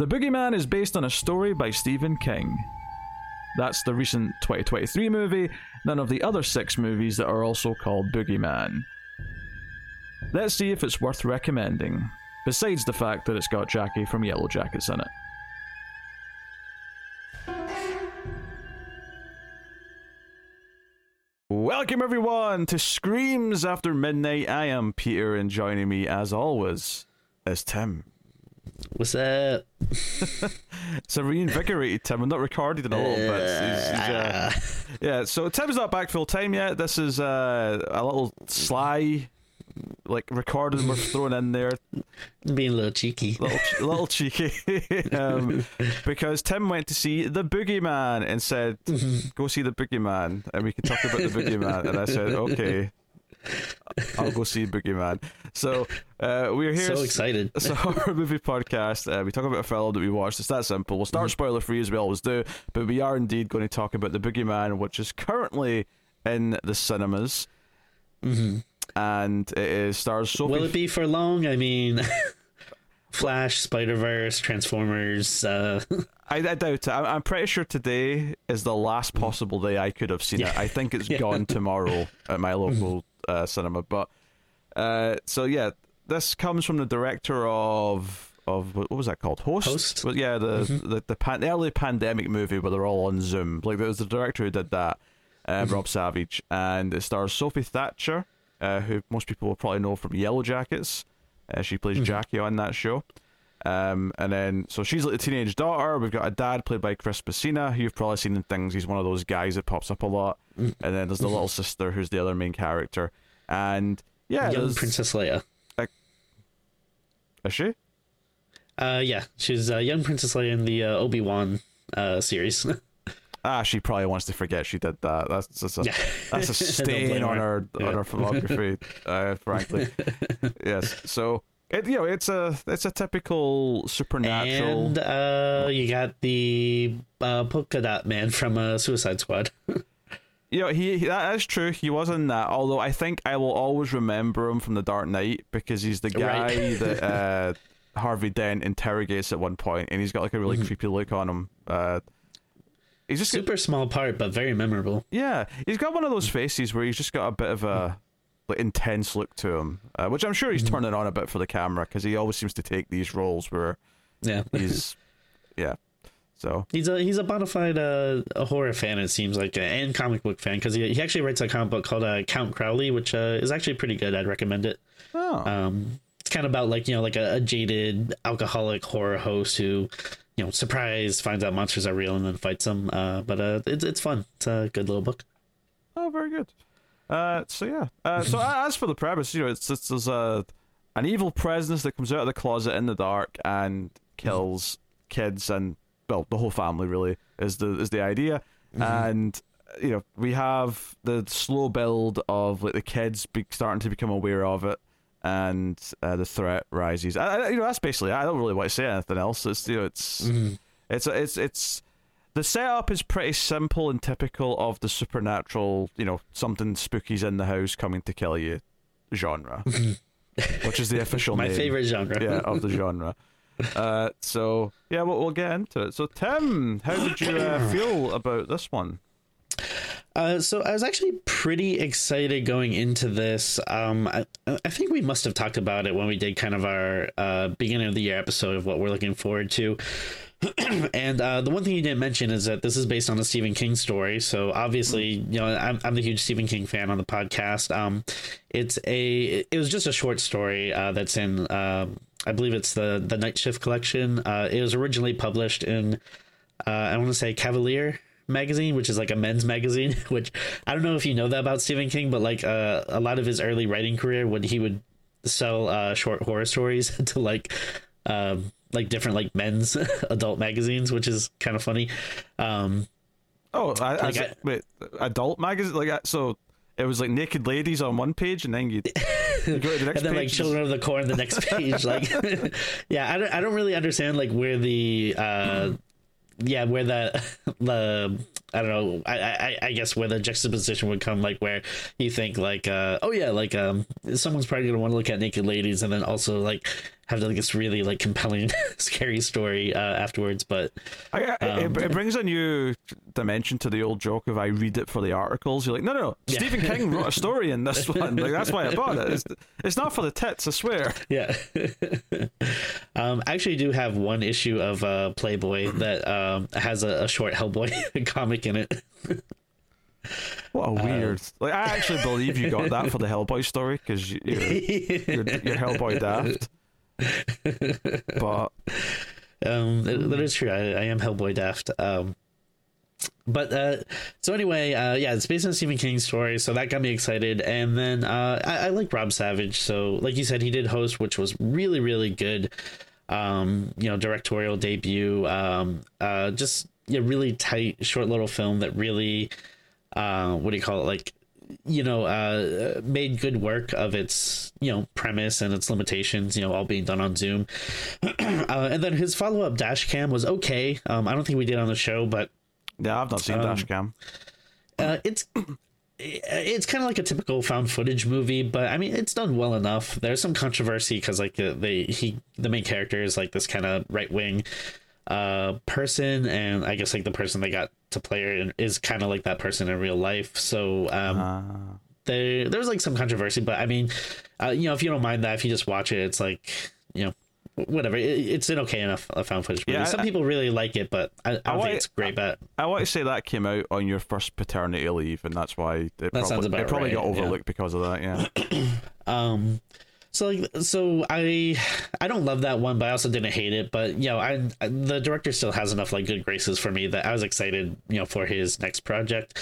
The Boogeyman is based on a story by Stephen King. That's the recent 2023 movie, none of the other six movies that are also called Boogeyman. Let's see if it's worth recommending, besides the fact that it's got Jackie from Yellow Jackets in it. Welcome everyone to Screams After Midnight. I am Peter, and joining me as always is Tim. What's up? It's a reinvigorated Tim. I'm not recorded in a little bit. He's- he's, uh, yeah, so Tim's not back full time yet. This is uh, a little sly, like recording we're throwing in there, Being a little cheeky. little a little cheeky, um, because Tim went to see the Boogeyman and said, "Go see the Boogeyman, and we can talk about the Boogeyman." And I said, "Okay." I'll go see Boogeyman. So uh, we're here. So excited. A horror movie podcast. Uh, we talk about a film that we watched. It's that simple. We'll start spoiler free as we always do, but we are indeed going to talk about the Boogeyman, which is currently in the cinemas, hmm and it is stars Sophie. Will it be for long? I mean, Flash, Spider Verse, Transformers. Uh, I, I doubt it. I'm, I'm pretty sure today is the last possible day I could have seen it. I think it's Yeah. gone tomorrow at my local uh, cinema. But uh, so yeah, this comes from the director of of what was that called? Host. Host? Well, yeah, the the the, pan- the early pandemic movie where they're all on Zoom. Like it was the director who did that, uh, Rob Savage, and it stars Sophie Thatcher, uh, who most people will probably know from Yellow Jackets. Uh, she plays Jackie on that show. Um, and then, so she's like the teenage daughter. We've got a dad played by Chris Messina, who you've probably seen in things. He's one of those guys that pops up a lot. And then there's the little sister, who's the other main character. And yeah, young Princess Leia. is she? Uh, yeah, she's uh, young Princess Leia in the uh, Obi Wan uh, series. Ah, she probably wants to forget she did that. That's that's a, that's a stain on her. her on Yeah. her filmography, uh, frankly. yes. So it you know it's a it's a typical supernatural. and uh, you got the uh, polka dot man from uh, Suicide Squad. You know, he, he that is true. He was in that. Although I think I will always remember him from The Dark Knight because he's the guy Right. that uh, Harvey Dent interrogates at one point, and he's got like a Mm-hmm. really creepy look on him. Uh, he's just got, Super small part, but very memorable. yeah, he's got one of those faces where he's just got a bit of a like intense look to him, uh, which I'm sure he's Mm-hmm. turning on a bit for the camera because he always seems to take these roles where Yeah. he's yeah. So He's a he's a bona fide uh, a horror fan. It seems like, and comic book fan because he, he actually writes a comic book called uh, Count Crowley, which uh, is actually pretty good. I'd recommend it. oh Um, it's kind of about like you know like a, a jaded alcoholic horror host who, you know, surprise finds out monsters are real and then fights them. Uh, but uh, it's it's fun. It's a good little book. Oh, very good. Uh, so yeah. Uh, so as for the premise, you know, it's, it's there's a an evil presence that comes out of the closet in the dark and kills kids and well, the whole family really is the is the idea. And you know, we have the slow build of like the kids be, starting to become aware of it, and uh, the threat rises. I, you know, that's basically. I don't really want to say anything else. It's you know, it's it's it's it's the setup is pretty simple and typical of the supernatural, you know, something spooky's in the house coming to kill you genre, which is the official My favorite genre. yeah, of the genre. Uh, so yeah, we'll, we'll get into it. So Tim, how did you uh, feel about this one? Uh, so I was actually pretty excited going into this. Um, I, I think we must have talked about it when we did kind of our uh, beginning of the year episode of what we're looking forward to. and uh, the one thing you didn't mention is that this is based on a Stephen King story. So obviously, you know, I'm, I'm the huge Stephen King fan on the podcast. Um, it's a it was just a short story uh, that's in um, I believe it's the the Night Shift collection. Uh, it was originally published in uh, I want to say Cavalier magazine, which is like a men's magazine. Which I don't know if you know that about Stephen King, but like uh, a lot of his early writing career, when he would sell uh, short horror stories to like um, like different like men's adult magazines, which is kind of funny. Um, Oh, I, I, Like I- wait, adult magazine, like so. It was like naked ladies on one page, and then you, you go to the next and then like children of the corn the next page like yeah I don't, I don't really understand like where the uh yeah, where the the I don't know, I, I I guess where the juxtaposition would come, like where you think like, uh, oh yeah, like um, someone's probably gonna want to look at naked ladies, and then also like have like this really like compelling, scary story uh, afterwards. But I, I- Um, it, it brings a new dimension to the old joke of I read it for the articles. You're like, no, no, no. Yeah. Stephen King wrote a story in this one. Like that's why I bought it. It's, it's not for the tits, I swear. yeah, um, I actually do have one issue of uh, Playboy that um has a, a short Hellboy comic in it. What a weird. like I actually believe you got that for the Hellboy story because you, you're, you're, you're Hellboy daft. But Um, that, is true. I, I am Hellboy daft. Um, but uh, so anyway, uh, yeah, it's based on Stephen King story, so that got me excited. And then uh, I, I like Rob Savage, so like you said, he did host, which was really really good. Um, you know, directorial debut. Um, uh, just a really tight, short little film that really, uh, what do you call it? Like you know, uh, made good work of its, you know, premise and its limitations, you know, all being done on Zoom. uh, and then his follow up dash cam was okay. Um, I don't think we did on the show, but yeah, I've not seen Um, Dashcam. uh, it's it's kind of like a typical found footage movie, but I mean, it's done well enough. There's some controversy because like the, they he the main character is like this kind of right wing uh person and i guess like the person they got to play her is kind of like that person in real life so um Uh, there there was like some controversy but i mean uh, you know if you don't mind that if you just watch it it's like you know whatever it's an okay enough uh, found footage movie Yeah, some I- people really like it but i, I don't want- think it's a great But I want to say that came out on your first paternity leave, and that's why it sounds probably, about it probably got right, yeah. overlooked because of that. Yeah. um so like so i i don't love that one but i also didn't hate it. But you know I, I the director still has enough like good graces for me that i was excited you know for his next project.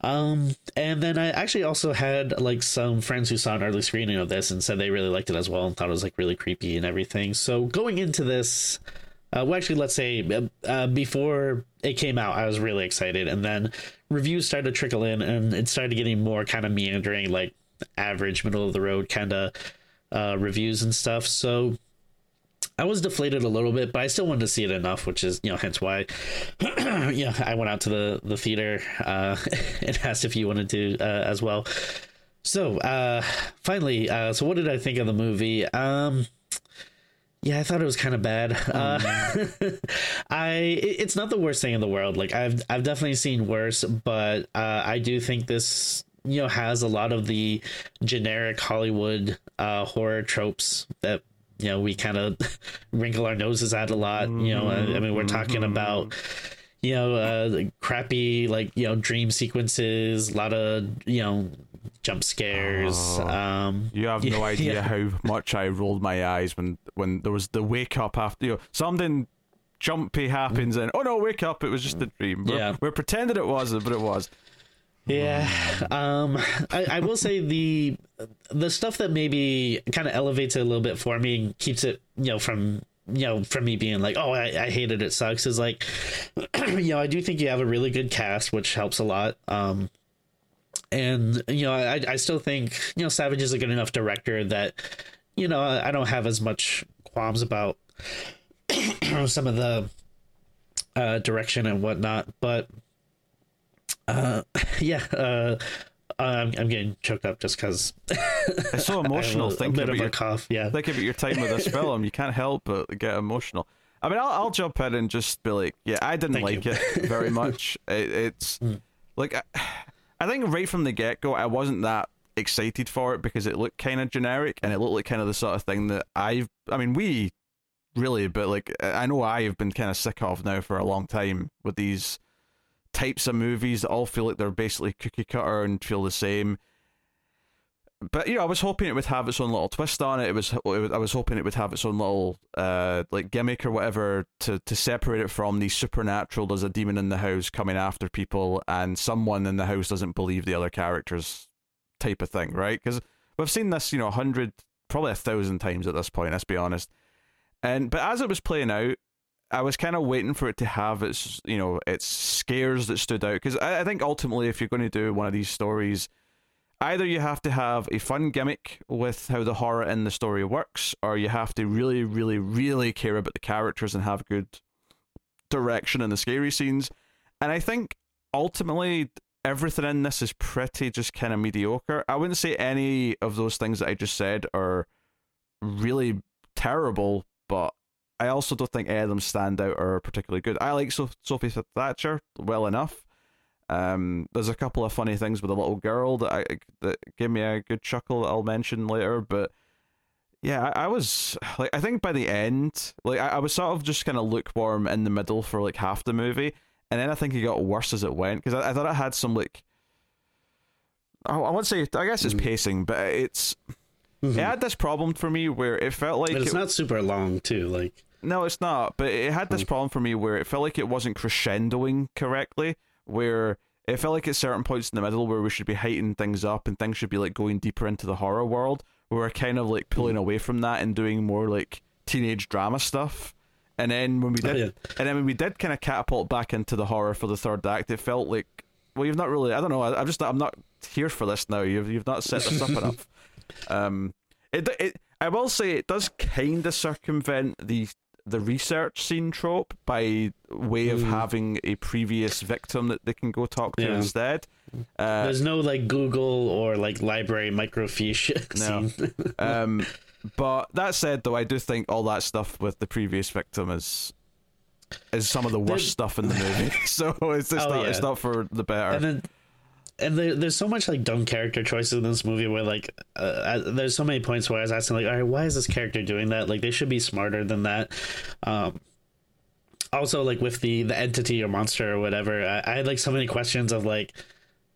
Um and then i actually also had like some friends who saw an early screening of this and said they really liked it as well and thought it was like really creepy and everything. So going into this uh, well, actually, let's say uh, uh, before it came out, I was really excited, and then reviews started to trickle in, and it started getting more kind of meandering, like average, middle of the road kind of uh, reviews and stuff. So I was deflated a little bit, but I still wanted to see it enough, which is you know hence why yeah I went out to the the theater uh, and asked if you wanted to uh, as well. So uh, finally, uh, so what did I think of the movie? Um, yeah, I thought it was kind of bad. Uh, I it- it's not the worst thing in the world. Like I've I've definitely seen worse, but uh, I do think this you know has a lot of the generic Hollywood uh, horror tropes that you know we kind of wrinkle our noses at a lot. You know, I, I mean we're talking about you know uh, crappy like you know dream sequences, a lot of you know jump scares. Oh. Um, You have no Yeah, idea yeah. how much I rolled my eyes when when there was the wake up after you know something jumpy happens and oh no wake up it was just a dream. We're, Yeah. we're pretending it wasn't, but it was. Yeah. Um I, I will say the the stuff that maybe kind of elevates it a little bit for me and keeps it, you know, from you know, from me being like, oh, I, I hate it, it sucks, is like, you know, I do think you have a really good cast, which helps a lot. Um, and you know, I, I still think you know, Savage is a good enough director that, you know, I don't have as much qualms about some of the uh, direction and whatnot, but uh, yeah, uh, I'm, I'm getting choked up just because It's so emotional. a, Think bit about of a your cough. Yeah, think about your time with this film. You can't help but get emotional. I mean, I'll, I'll jump in and just be like, yeah, I didn't Thank like you. it very much. It, it's Mm. like I, I think right from the get go, I wasn't that excited for it because it looked kind of generic and it looked like kind of the sort of thing that I've. I mean, we really, but like I know I have been kind of sick of now for a long time with these types of movies that all feel like they're basically cookie cutter and feel the same but you know, I was hoping it would have its own little twist on it. It was, it was I was hoping it would have its own little uh like gimmick or whatever to to separate it from the supernatural. There's a demon in the house coming after people, and someone in the house doesn't believe the other characters, type of thing, right? Because we've seen this, you know, a hundred, probably a thousand times at this point. Let's be honest. And but as it was playing out, I was kind of waiting for it to have its, you know, its scares that stood out. Because I, I think ultimately, if you're going to do one of these stories either you have to have a fun gimmick with how the horror in the story works, or you have to really, really, really care about the characters and have good direction in the scary scenes. And I think ultimately everything in this is pretty just kind of mediocre. I wouldn't say any of those things that I just said are really terrible, but I also don't think any of them stand out or are particularly good. I like so- Sophie Thatcher well enough. Um, there's a couple of funny things with a little girl that I that give me a good chuckle that I'll mention later, but yeah, I, I was like, I think by the end, like I, I was sort of just kind of lukewarm in the middle for like half the movie, and then I think it got worse as it went because I, I thought it had some like, I, I won't say, I guess it's Mhm. pacing, but it's Mhm. it had this problem for me where it felt like but it's it- not super long too. Like no, it's not. But it had this Mm. problem for me where it felt like it wasn't crescendoing correctly. Where it felt like at certain points in the middle where we should be heightening things up and things should be like going deeper into the horror world. We were kind of like pulling away from that and doing more like teenage drama stuff. And then when we Oh, did, yeah. and then when we did kind of catapult back into the horror for the third act, it felt like, well, you've not really. I don't know. I, I'm just. I'm not here for this now. You've you've not set this up enough. Um, it it. I will say it does kind of circumvent the the research scene trope by way of Mm. having a previous victim that they can go talk to Yeah. instead. Uh, there's no like Google or like library microfiche No. scene. um, but that said, though, I do think all that stuff with the previous victim is is some of the worst There's- stuff in the movie. so it's just Oh, not yeah. it's not for the better. And there, there's so much like dumb character choices in this movie where like uh, I, there's so many points where I was asking like all right why is this character doing that like they should be smarter than that um also like with the the entity or monster or whatever I, I had like so many questions of like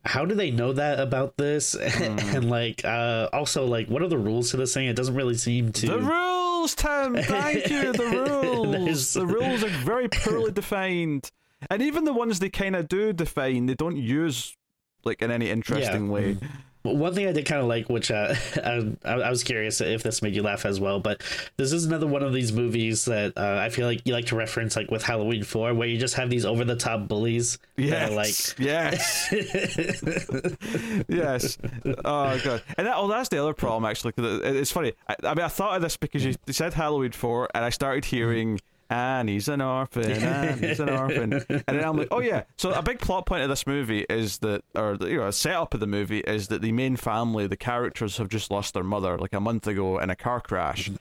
how do they know that about this and like uh also like what are the rules to this thing it doesn't really seem to The rules, Tim. Thank you. The rules. The rules are very poorly defined, and even the ones they kind of do define, they don't use like in any interesting way. One thing I did kind of like, which uh, I, I was curious if this made you laugh as well, but this is another one of these movies that uh, I feel like you like to reference, like with Halloween Four, where you just have these over the top bullies. Yes. like yes. yes. Oh god. And that, oh, that's the other problem actually. 'cause it- it's funny. I, I mean, I thought of this because you, you said Halloween four, and I started hearing. And he's an orphan, and he's an orphan, and then I'm like, oh yeah. So a big plot point of this movie is that, or the, you know, a setup of the movie is that the main family, the characters, have just lost their mother like a month ago in a car crash. Mm-hmm.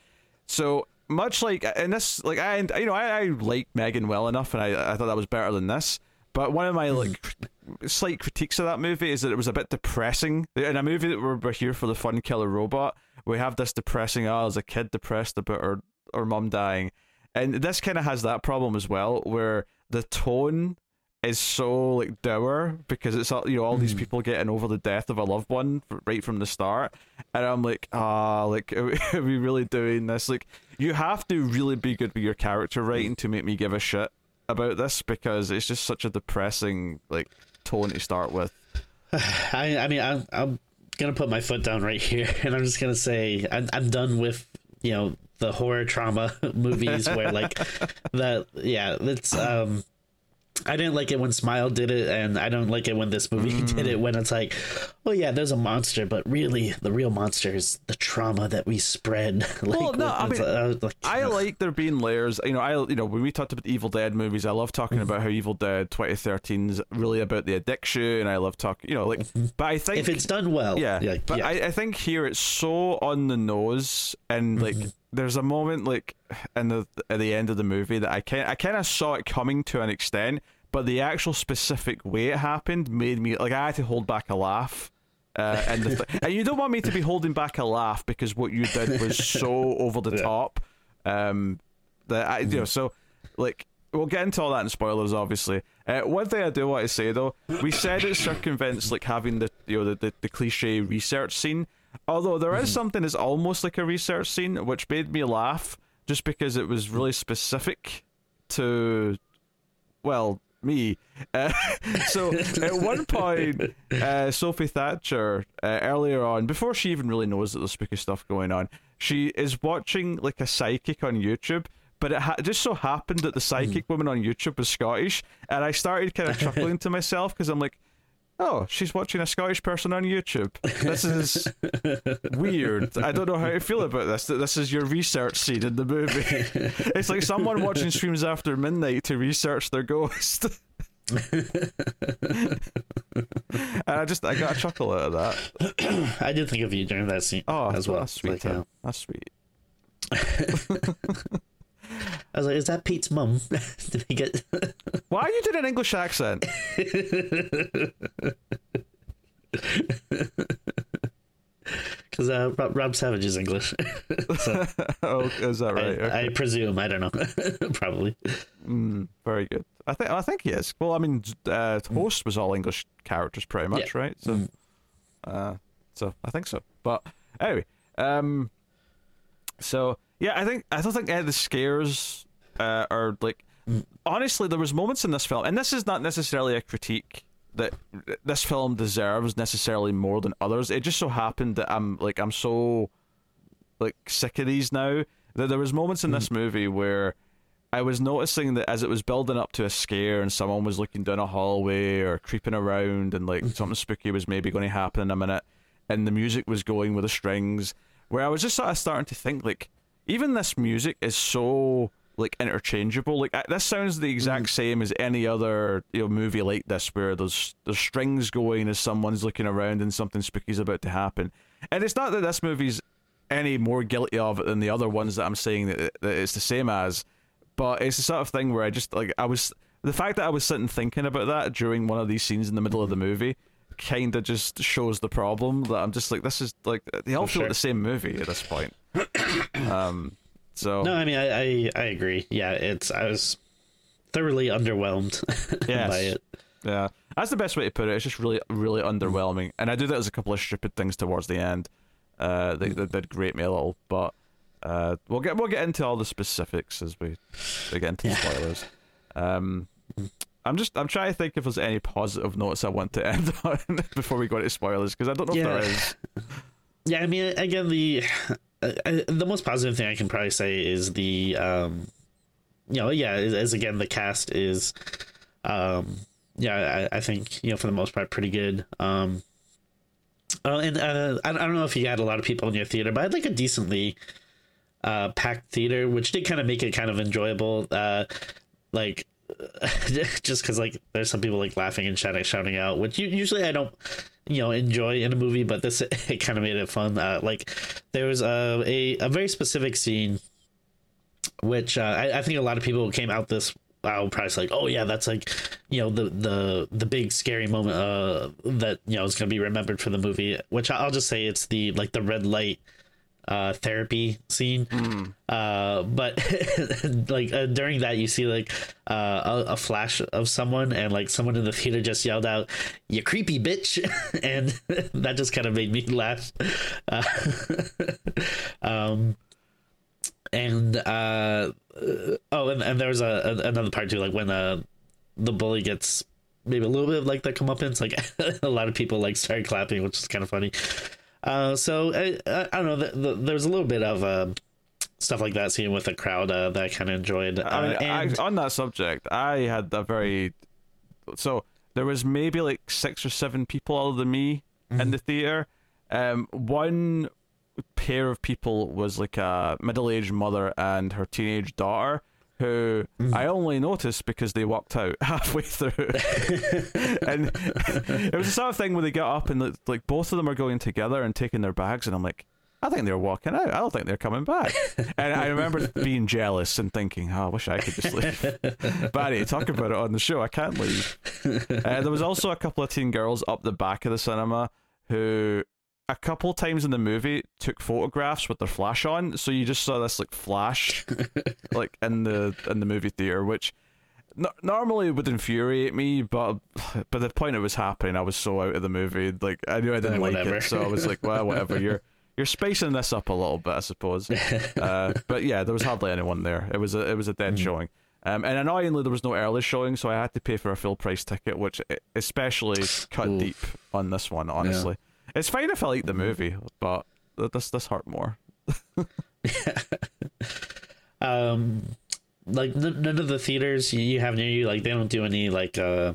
So much like in this, like I, you know, I, I like Megan well enough, and I, I thought that was better than this. But one of my like mm-hmm. slight critiques of that movie is that it was a bit depressing. In a movie that we're, we're here for the fun killer robot, we have this depressing. Oh, as a kid depressed about her her mum dying, and this kind of has that problem as well, where the tone is so like dour because it's all you know all these people getting over the death of a loved one right from the start, and I'm like, ah, like are we, are we really doing this? Like you have to really be good with your character writing to make me give a shit about this because it's just such a depressing like tone to start with. I, I mean, I'm, I'm gonna put my foot down right here, and I'm just gonna say I'm, I'm done with you know the horror trauma movies where like the Yeah, it's um. I didn't like it when Smile did it, and I don't like it when this movie did it. Mm. When it's like, oh yeah, there's a monster, but really, the real monster is the trauma that we spread. like, Well, no, I mean, uh, like, I like there being layers. You know, I you know when we talked about Evil Dead movies, I love talking about how Evil Dead 2013 is really about the addiction. And I love talking, you know, like. Mm-hmm. But I think if it's done well, yeah, yeah, but yeah. I, I think here it's so on the nose and like mm-hmm. There's a moment like in the at the end of the movie that I can I kind of saw it coming to an extent, but the actual specific way it happened made me like I had to hold back a laugh. Uh, and the th- and you don't want me to be holding back a laugh because what you did was so over the Yeah. top. Um, that I you know so like we'll get into all that in spoilers obviously. Uh, one thing I do want to say though, we said it circumvents like having the you know the, the, the cliche research scene. Although there is something that's almost like a research scene, which made me laugh just because it was really specific to well me. Uh, so at one point, uh, Sophie Thatcher uh, earlier on, before she even really knows that there's spooky stuff going on, she is watching like a psychic on YouTube. But it, ha- it just so happened that the psychic woman on YouTube was Scottish, and I started kind of chuckling to myself because I'm like, oh, she's watching a Scottish person on YouTube. This is weird. I don't know how to feel about this. That this is your research scene in the movie. It's like someone watching Screams After Midnight to research their ghost. and I just I got a chuckle out of that. I did think of you during that scene Oh, as well. that's sweet. Like, uh, That's sweet. I was like, "Is that Pete's mum?" did he get? Why are you doing an English accent? Because uh, Rob, Rob Savage is English, so oh, is that right? I, Okay. I presume. I don't know. Probably. Mm, very good. I think I think he is. Well, I mean, uh, host was all English characters, pretty much, right? So, Mm. uh, so I think so. But anyway, um, so yeah, I think I don't think any of the scares uh, are like. Mm. Honestly, there was moments in this film, and this is not necessarily a critique that this film deserves necessarily more than others. It just so happened that I'm like I'm so like sick of these now that there was moments in mm. this movie where I was noticing that as it was building up to a scare and someone was looking down a hallway or creeping around and like mm-hmm. something spooky was maybe going to happen in a minute and the music was going with the strings where I was just sort of starting to think like even this music is so like interchangeable like this sounds the exact mm. same as any other you know movie like this where there's there's strings going as someone's looking around and something spooky's about to happen and it's not that this movie's any more guilty of it than the other ones that I'm saying that, that it's the same as. But it's the sort of thing where I just like I was the fact that I was sitting thinking about that during one of these scenes in the middle of the mm-hmm. movie kind of just shows the problem that I'm just like this is like they all For feel like sure. the same movie at this point. Um, so No, I mean, I, I, I agree. Yeah, it's. I was thoroughly underwhelmed Yes. by it. Yeah, that's the best way to put it. It's just really, really underwhelming, and I do that as a couple of stupid things towards the end. Uh, they, they did grate me a little, but uh, we'll get we'll get into all the specifics as we, we get into Yeah. spoilers. Um, I'm just I'm trying to think if there's any positive notes I want to end on before we go into spoilers because I don't know Yeah. if there is. Yeah, I mean, again, the uh, the most positive thing I can probably say is the, um, you know, yeah, as again the cast is, um, yeah, I, I think you know for the most part pretty good. Um, uh, and uh, I, I don't know if you had a lot of people in your theater, but I had like a decently uh, packed theater, which did kind of make it kind of enjoyable. Uh, like just because like there's some people like laughing and shouting shouting out, which usually I don't you know enjoy in a movie, but this it kind of made it fun. Uh, like there was a, a a very specific scene, which uh, I, I think a lot of people came out this wow probably like oh yeah that's like you know the the the big scary moment uh that you know is gonna be remembered for the movie. Which I'll just say it's the like the red light uh therapy scene. Uh but like uh, during that you see like uh a, a flash of someone and like someone in the theater just yelled out you creepy bitch. And that just kind of made me laugh. Uh, um and uh oh and, and there was a, a another part too like when uh the bully gets maybe a little bit of like the comeuppance like a lot of people like started clapping which is kind of funny uh, so I, I, I don't know. The, the, there's a little bit of uh, stuff like that seen with the crowd uh, that I kind of enjoyed. Uh, I mean, and I, on that subject, I had a very so there was maybe like six or seven people other than me in the theater. Um, one pair of people was like a middle-aged mother and her teenage daughter, who I only noticed because they walked out halfway through, and it was the sort of thing where they get up and like both of them are going together and taking their bags, and I'm like. I think they're walking out. I don't think they're coming back. And I remember being jealous and thinking, oh, I wish I could just leave. but Barry, talk about it on the show. I can't leave. Uh, there was also a couple of teen girls up the back of the cinema who, a couple times in the movie, took photographs with their flash on. So you just saw this like flash, like in the in the movie theater, which no- normally would infuriate me, but by the point it was happening, I was so out of the movie. Like I knew I didn't like whatever. it, so I was like, well, whatever. You're you're spacing this up a little bit, I suppose. Uh, but yeah, there was hardly anyone there. It was a it was a dead Mm-hmm. showing. Um, and annoyingly, there was no early showing, so I had to pay for a full price ticket, which especially cut Oof. deep on this one. Honestly, it's fine if I like the movie, but this this hurt more. um, like none of the theaters you- have near you, like they don't do any like uh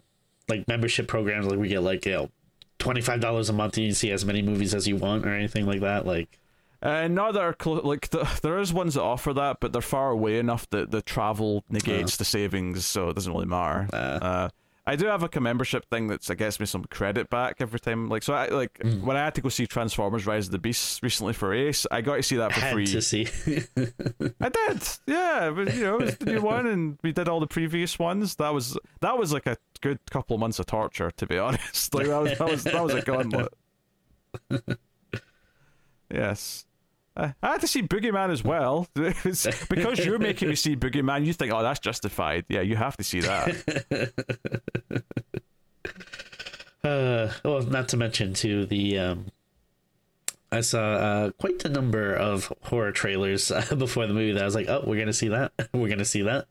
like membership programs. Like we get like you know twenty five dollars a month and you see as many movies as you want or anything like that. Like, Uh, no, there are clo- like the, there is ones that offer that, but they're far away enough that the travel negates the savings, so it doesn't really matter. Uh. I do have like a membership thing that's that gets me some credit back every time. Like so, I like Mm. when I had to go see Transformers: Rise of the Beasts recently for Ace, I got to see that for had free. to see. I did, yeah. But you know, it was the new one, and we did all the previous ones. That was that was like a good couple of months of torture, to be honest. Like that was that was that was a gauntlet. yes. I I had to see Boogeyman as well. Because you're making me see Boogeyman, you think, oh, that's justified. Yeah, you have to see that. Uh, well, not to mention too the um, I saw uh, quite a number of horror trailers uh, before the movie that I was like, oh, we're gonna see that, we're gonna see that.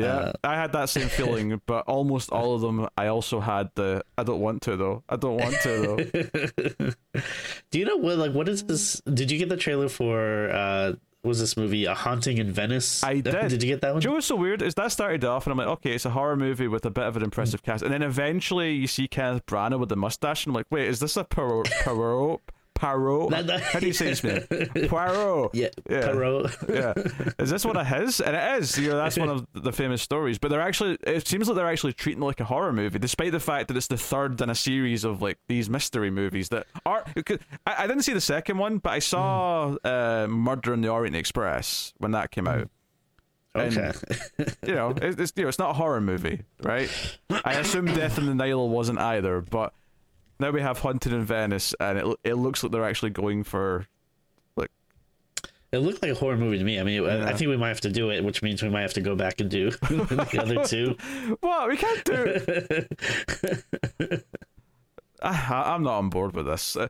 Yeah, I had that same feeling, but almost all of them, I also had the, I don't want to though. I don't want to though. Do you know what? Like, what is this? Did you get the trailer for? uh Was this movie A Haunting in Venice? I did. did you get that one? Do you know what's so weird is that started off and I'm like, okay, it's a horror movie with a bit of an impressive cast, and then eventually you see Kenneth Branagh with the mustache, and I'm like, wait, is this a Poirot? Poirot? Poirot? That- that- How do you say his name? Poirot. Yeah, Yeah. Poirot. yeah. Is this one of his? And it is. You know, that's one of the famous stories. But they're actually. It seems like they're actually treating it like a horror movie, despite the fact that it's the third in a series of like these mystery movies that are. I, I didn't see the second one, but I saw uh, Murder in the Orient Express when that came out. And, Okay. you know, it's you know, it's not a horror movie, right? I assume Death in the Nile wasn't either, but now we have Haunted in Venice, and it it looks like they're actually going for like It looked like a horror movie to me. I mean, I- I think we might have to do it, which means we might have to go back and do the other two. What? We can't do. I, I'm not on board with this. Uh,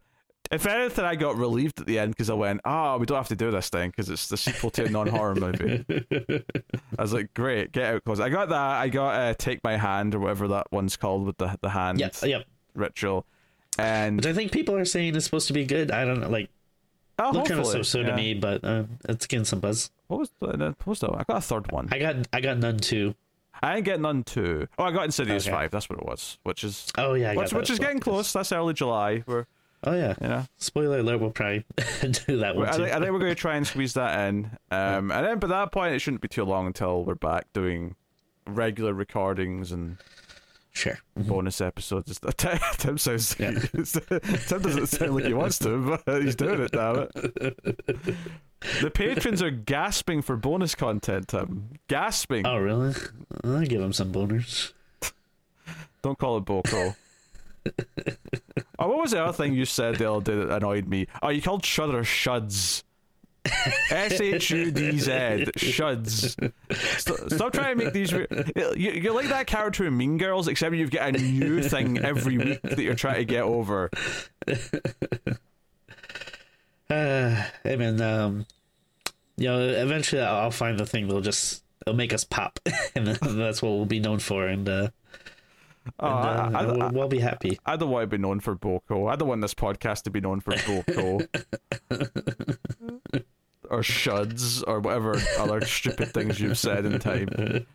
If anything, I got relieved at the end because I went, "Ah, we don't have to do this thing because it's the sequel to a non-horror movie." I was like, "Great, get out!" Because I got that. I got uh, "Take My Hand" or whatever that one's called with the the hand Yeah, yeah. ritual, and Which I think people are saying is supposed to be good. I don't know. Like, oh, looked kind of so so yeah. to me, but uh, it's getting some buzz. What was the, what was the, I got a third one. I got I got Nun 2. I didn't get none too. Oh, I got Insidious Okay. five. That's what it was. Which is Oh yeah, I which, which is well. getting close. That's early July. We're Oh yeah. you know. Spoiler alert. We'll probably do that one I too. think, I think we're going to try and squeeze that in. Um, and then by that point, it shouldn't be too long until we're back doing regular recordings and Sure. Mm-hmm. bonus episodes. Tim Tim sounds. Yeah. Tim doesn't sound like he wants to, but he's doing it. Damn it! The patrons are gasping for bonus content. Tim, gasping. Oh really? I'll give him some boners. Don't call it Boko. oh, what was the other thing you said the other day that annoyed me? Oh, you called Shudder Shuds. S H U D Z Shuds. Stop, stop trying to make these. Re- you, you're like that character in Mean Girls, except you've got a new thing every week that you're trying to get over. Uh, I mean, um, you know, eventually I'll find the thing that'll just it'll make us pop, and that's what we'll be known for, and uh, Oh, and, uh, I, I, we'll, I, we'll be happy. I don't want to be known for Boko. I don't want this podcast to be known for Boko. or Shuds, or whatever other stupid things you've said in time.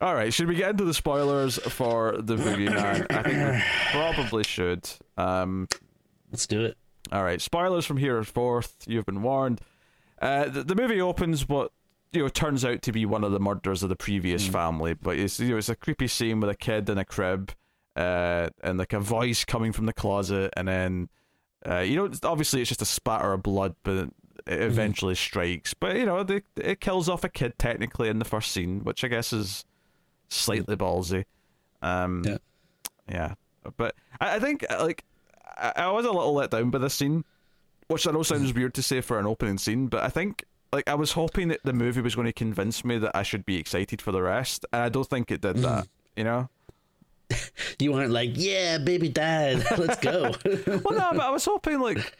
All right, should we get into the spoilers for the movie Boogeyman? I think we probably should. Um, Let's do it. all right, spoilers from here forth. You've been warned. Uh, the, the movie opens what you know turns out to be one of the murders of the previous family, but it's you know it's a creepy scene with a kid in a crib, uh, and like a voice coming from the closet, and then uh, you know obviously it's just a spatter of blood, but it eventually strikes. But you know they, it kills off a kid technically in the first scene, which I guess is slightly ballsy. Um, Yeah. yeah, but I, I think uh, like I, I was a little let down by this scene, which I know sounds weird to say for an opening scene, but I think like I was hoping that the movie was going to convince me that I should be excited for the rest, and I don't think it did that. You know. You weren't like, yeah, baby dad, let's go. well, no, but I was hoping like,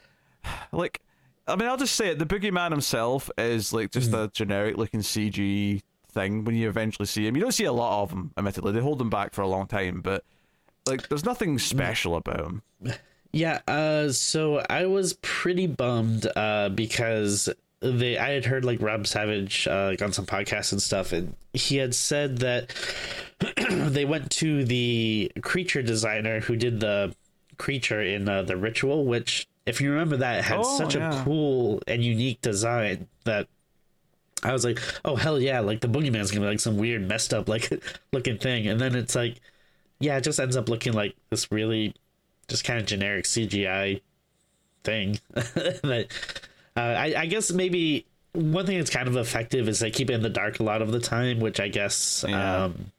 like, I mean, I'll just say it. The boogeyman himself is like just a generic looking CG thing. When you eventually see him, you don't see a lot of them. Admittedly, they hold them back for a long time, but like, there's nothing special about him. Yeah, uh, so I was pretty bummed uh, because they I had heard like Rob Savage uh, like on some podcasts and stuff, and he had said that they went to the creature designer who did the creature in uh, the ritual, which, if you remember that, had Oh, such yeah. a cool and unique design that I was like, oh hell yeah, like the boogeyman's gonna be like some weird messed up like looking thing, and then it's like, yeah, it just ends up looking like this really just kind of generic CGI thing. that uh, I, I guess maybe one thing that's kind of effective is they keep it in the dark a lot of the time, which I guess Yeah. um,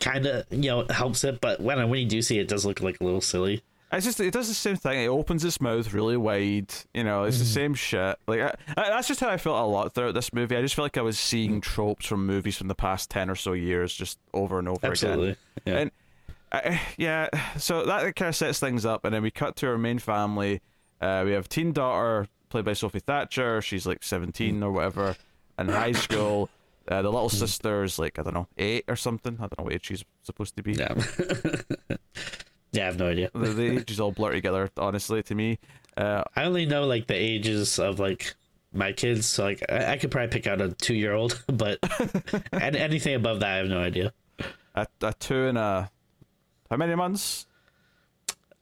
kind of you know helps it. But when when you do see it, it does look like a little silly. It's just it does the same thing. It opens its mouth really wide. You know, it's the same shit. Like I, I, that's just how I felt a lot throughout this movie. I just felt like I was seeing tropes from movies from the past ten or so years, just over and over again. Absolutely, yeah. And I, yeah, so that kind of sets things up, and then we cut to our main family. Uh, we have teen daughter played by Sophie Thatcher. She's like seventeen or whatever, in high school. Uh, the little sister's like I don't know eight or something. I don't know what age she's supposed to be. yeah. yeah, I have no idea. The, the ages all blur together. Honestly, to me, uh, I only know like the ages of like my kids, so like I, I could probably pick out a two year old, but and anything above that, I have no idea. a, a two and a how many months?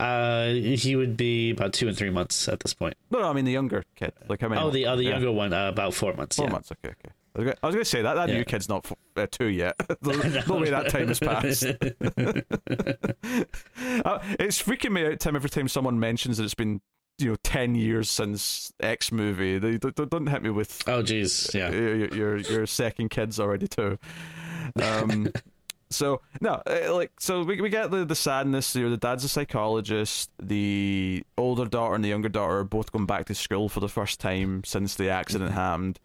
Uh, he would be about two and three months at this point. No, no, I mean the younger kid. Like how many? Oh, the months? other Yeah. younger one, uh, about four months. Four yeah. months. Okay, okay. I was was gonna say that that Yeah. new kid's not uh, two yet. no, no way that time has passed. uh, it's freaking me out, Tim. Every time someone mentions that it's been you know ten years since X movie, they don't, don't hit me with Oh, jeez, yeah. your your, your second kid's already too. Um, so no, uh, like so we we get the the sadness. You know, the dad's a psychologist. The older daughter and the younger daughter are both going back to school for the first time since the accident happened.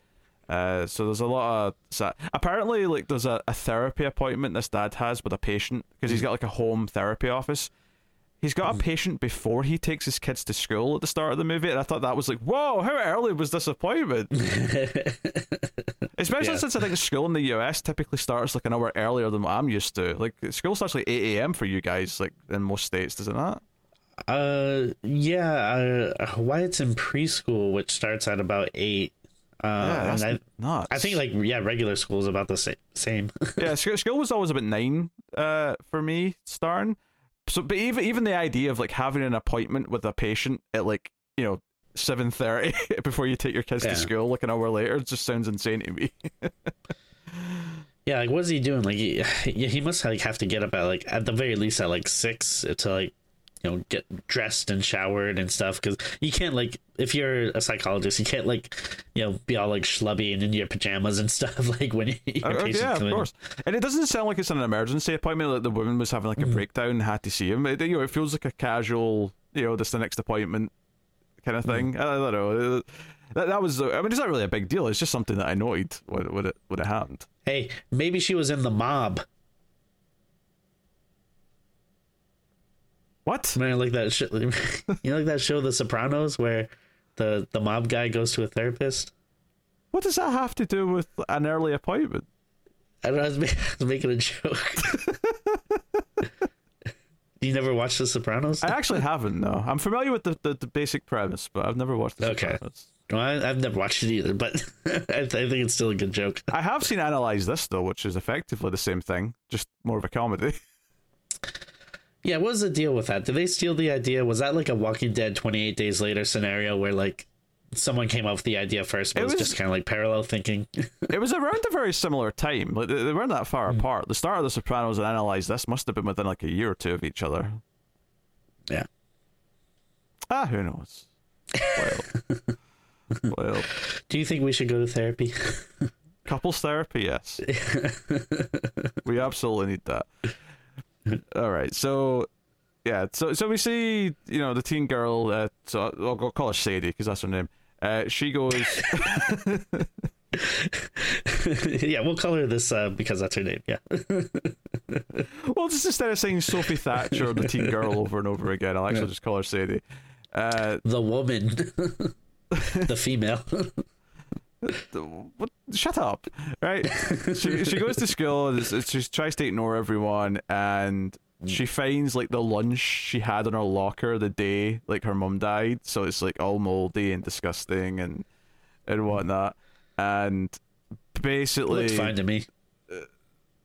Uh, so there's a lot of sad. Apparently, like there's a, a therapy appointment this dad has with a patient because he's got like a home therapy office. He's got a patient before he takes his kids to school at the start of the movie, and I thought that was like, whoa, how early was this appointment? Especially Yeah. since I think school in the US typically starts like an hour earlier than what I'm used to. Like school starts like eight a.m. for you guys, like in most states, does it not? Uh, yeah. Uh, Wyatt's in preschool, which starts at about eight. Uh, Yeah, that's and nuts. I, I think like yeah, regular school is about the sa- same. yeah, school, school was always about nine uh, for me starting. So, but even even the idea of like having an appointment with a patient at like you know seven thirty before you take your kids Yeah. to school, like an hour later, just sounds insane to me. yeah, like what's he doing? Like he, yeah, he must like have to get up at like at the very least at like six to like you know get dressed and showered and stuff because you can't like if you're a psychologist you can't like you know be all like schlubby and in your pajamas and stuff like when your Uh, patients yeah, of in. course. And it doesn't sound like it's an emergency appointment. Like the woman was having like a breakdown, and had to see him. It, you know, it feels like a casual, you know, this the next appointment kind of thing. I, I don't know. Uh, That, that was. I mean, it's not really a big deal. It's just something that I noted when, when it when it happened. Hey, maybe she was in the mob. What? Man, like that show, you know, like that show, The Sopranos, where the the mob guy goes to a therapist. What does that have to do with an early appointment? I don't know. I was, ma- I was making a joke. you never watched The Sopranos? I actually haven't. No, I'm familiar with the, the, the basic premise, but I've never watched. The Okay. Sopranos. Well, I, I've never watched it either, but I, th- I think it's still a good joke. I have seen analyze this though, which is effectively the same thing, just more of a comedy. Yeah, what was the deal with that? Did they steal the idea? Was that like a Walking Dead 28 Days Later scenario where like someone came up with the idea first, but It it was, was- just kind of like parallel thinking? It was around a very similar time. Like they weren't that far apart. The start of The Sopranos and Analyze This must have been within like a year or two of each other. yeah. Ah, who knows? Well, well, Do you think we should go to therapy? couples therapy, yes. we absolutely need that. All right, so yeah, so so we see you know the teen girl. Uh, so I'll, I'll call her Sadie because that's her name. Uh, she goes. yeah, we'll call her this uh, because that's her name. Yeah. well, just instead of saying Sophie Thatcher or the teen girl over and over again, I'll actually Yeah. just call her Sadie. Uh, the woman, the female. What? Shut up! Right? she she goes to school and it's- it's- she tries to ignore everyone, and mm. she finds like the lunch she had in her locker the day like her mum died. So it's like all moldy and disgusting and and mm. whatnot. And basically, Looks fine to me. Uh,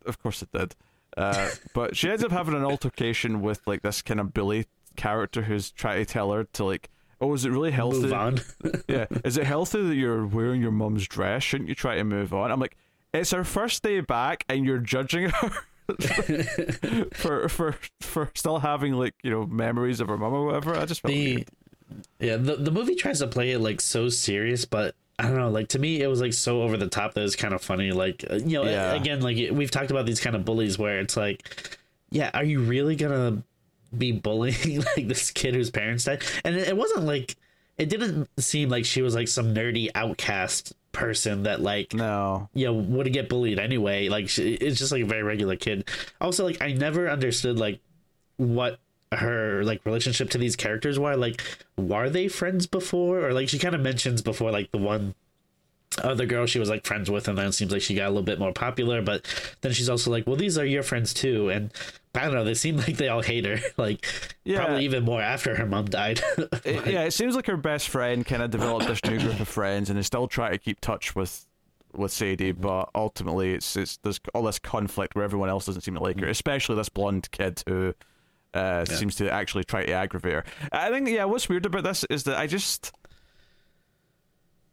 of course it did. Uh, but she ends up having an altercation with like this kind of bully character who's trying to tell her to like, oh, is it really healthy? Move on. yeah, is it healthy that you're wearing your mum's dress? Shouldn't you try to move on? I'm like, it's her first day back, and you're judging her. for for for still having like you know memories of her mum or whatever. I just felt the weird. yeah the the movie tries to play it like so serious, but I don't know. Like to me, it was like so over the top that it's kind of funny. Like uh, you know, Yeah. again, like we've talked about these kind of bullies where it's like, yeah, are you really gonna be bullying like this kid whose parents died? And it, it wasn't like it didn't seem like she was like some nerdy outcast person that like no. you know would get bullied anyway like she, it's just like a very regular kid also like i never understood like what her like relationship to these characters were like were they friends before or like she kind of mentions before like the one other girl she was like friends with and then it seems like she got a little bit more popular but then she's also like well these are your friends too and i don't know they seem like they all hate her like Yeah. probably even more after her mom died It- yeah, it seems like her best friend kind of developed this new group of friends, and is still trying to keep touch with with Sadie, but ultimately it's it's there's all this conflict where everyone else doesn't seem to like her, especially this blonde kid who uh, seems to actually try to aggravate her. I think yeah, what's weird about this is that I just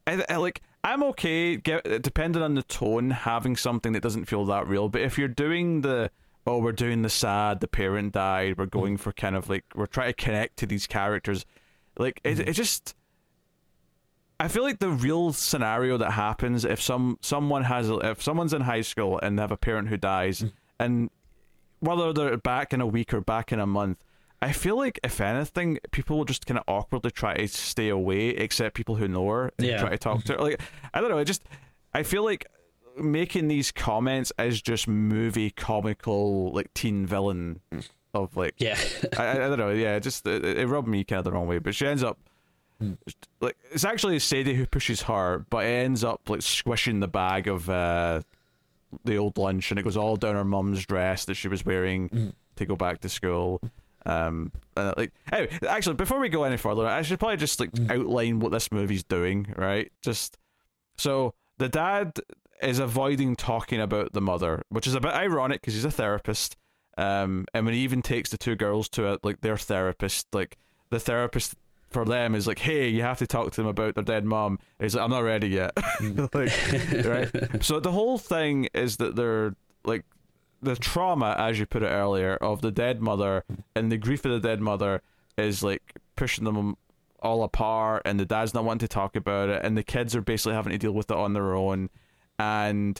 I, I like I'm okay get, depending on the tone having something that doesn't feel that real, but if you're doing the oh we're doing the sad the parent died we're mm-hmm. going for kind of like we're trying to connect to these characters. Like it, mm-hmm. it just I feel like the real scenario that happens if some someone has if someone's in high school and they have a parent who dies mm-hmm. and whether they're back in a week or back in a month I feel like if anything people will just kind of awkwardly try to stay away except people who know her and Yeah. try to talk to her. Like I don't know it just I feel like making these comments is just movie comical like teen villain of like yeah I, I don't know. Yeah, just it, it rubbed me kind of the wrong way. But she ends up like it's actually Sadie who pushes her, but it ends up like squishing the bag of uh, the old lunch, and it goes all down her mum's dress that she was wearing to go back to school. Um, and, like anyway, actually, before we go any further, I should probably just like outline what this movie's doing, right? Just so the dad is avoiding talking about the mother, which is a bit ironic because he's a therapist. Um, and when he even takes the two girls to it, like their therapist, like the therapist for them is like, "Hey, you have to talk to them about their dead mom." He's like, "I'm not ready yet." like, right? So the whole thing is that they're like the trauma, as you put it earlier, of the dead mother and the grief of the dead mother is like pushing them all apart, and the dad's not wanting to talk about it, and the kids are basically having to deal with it on their own, and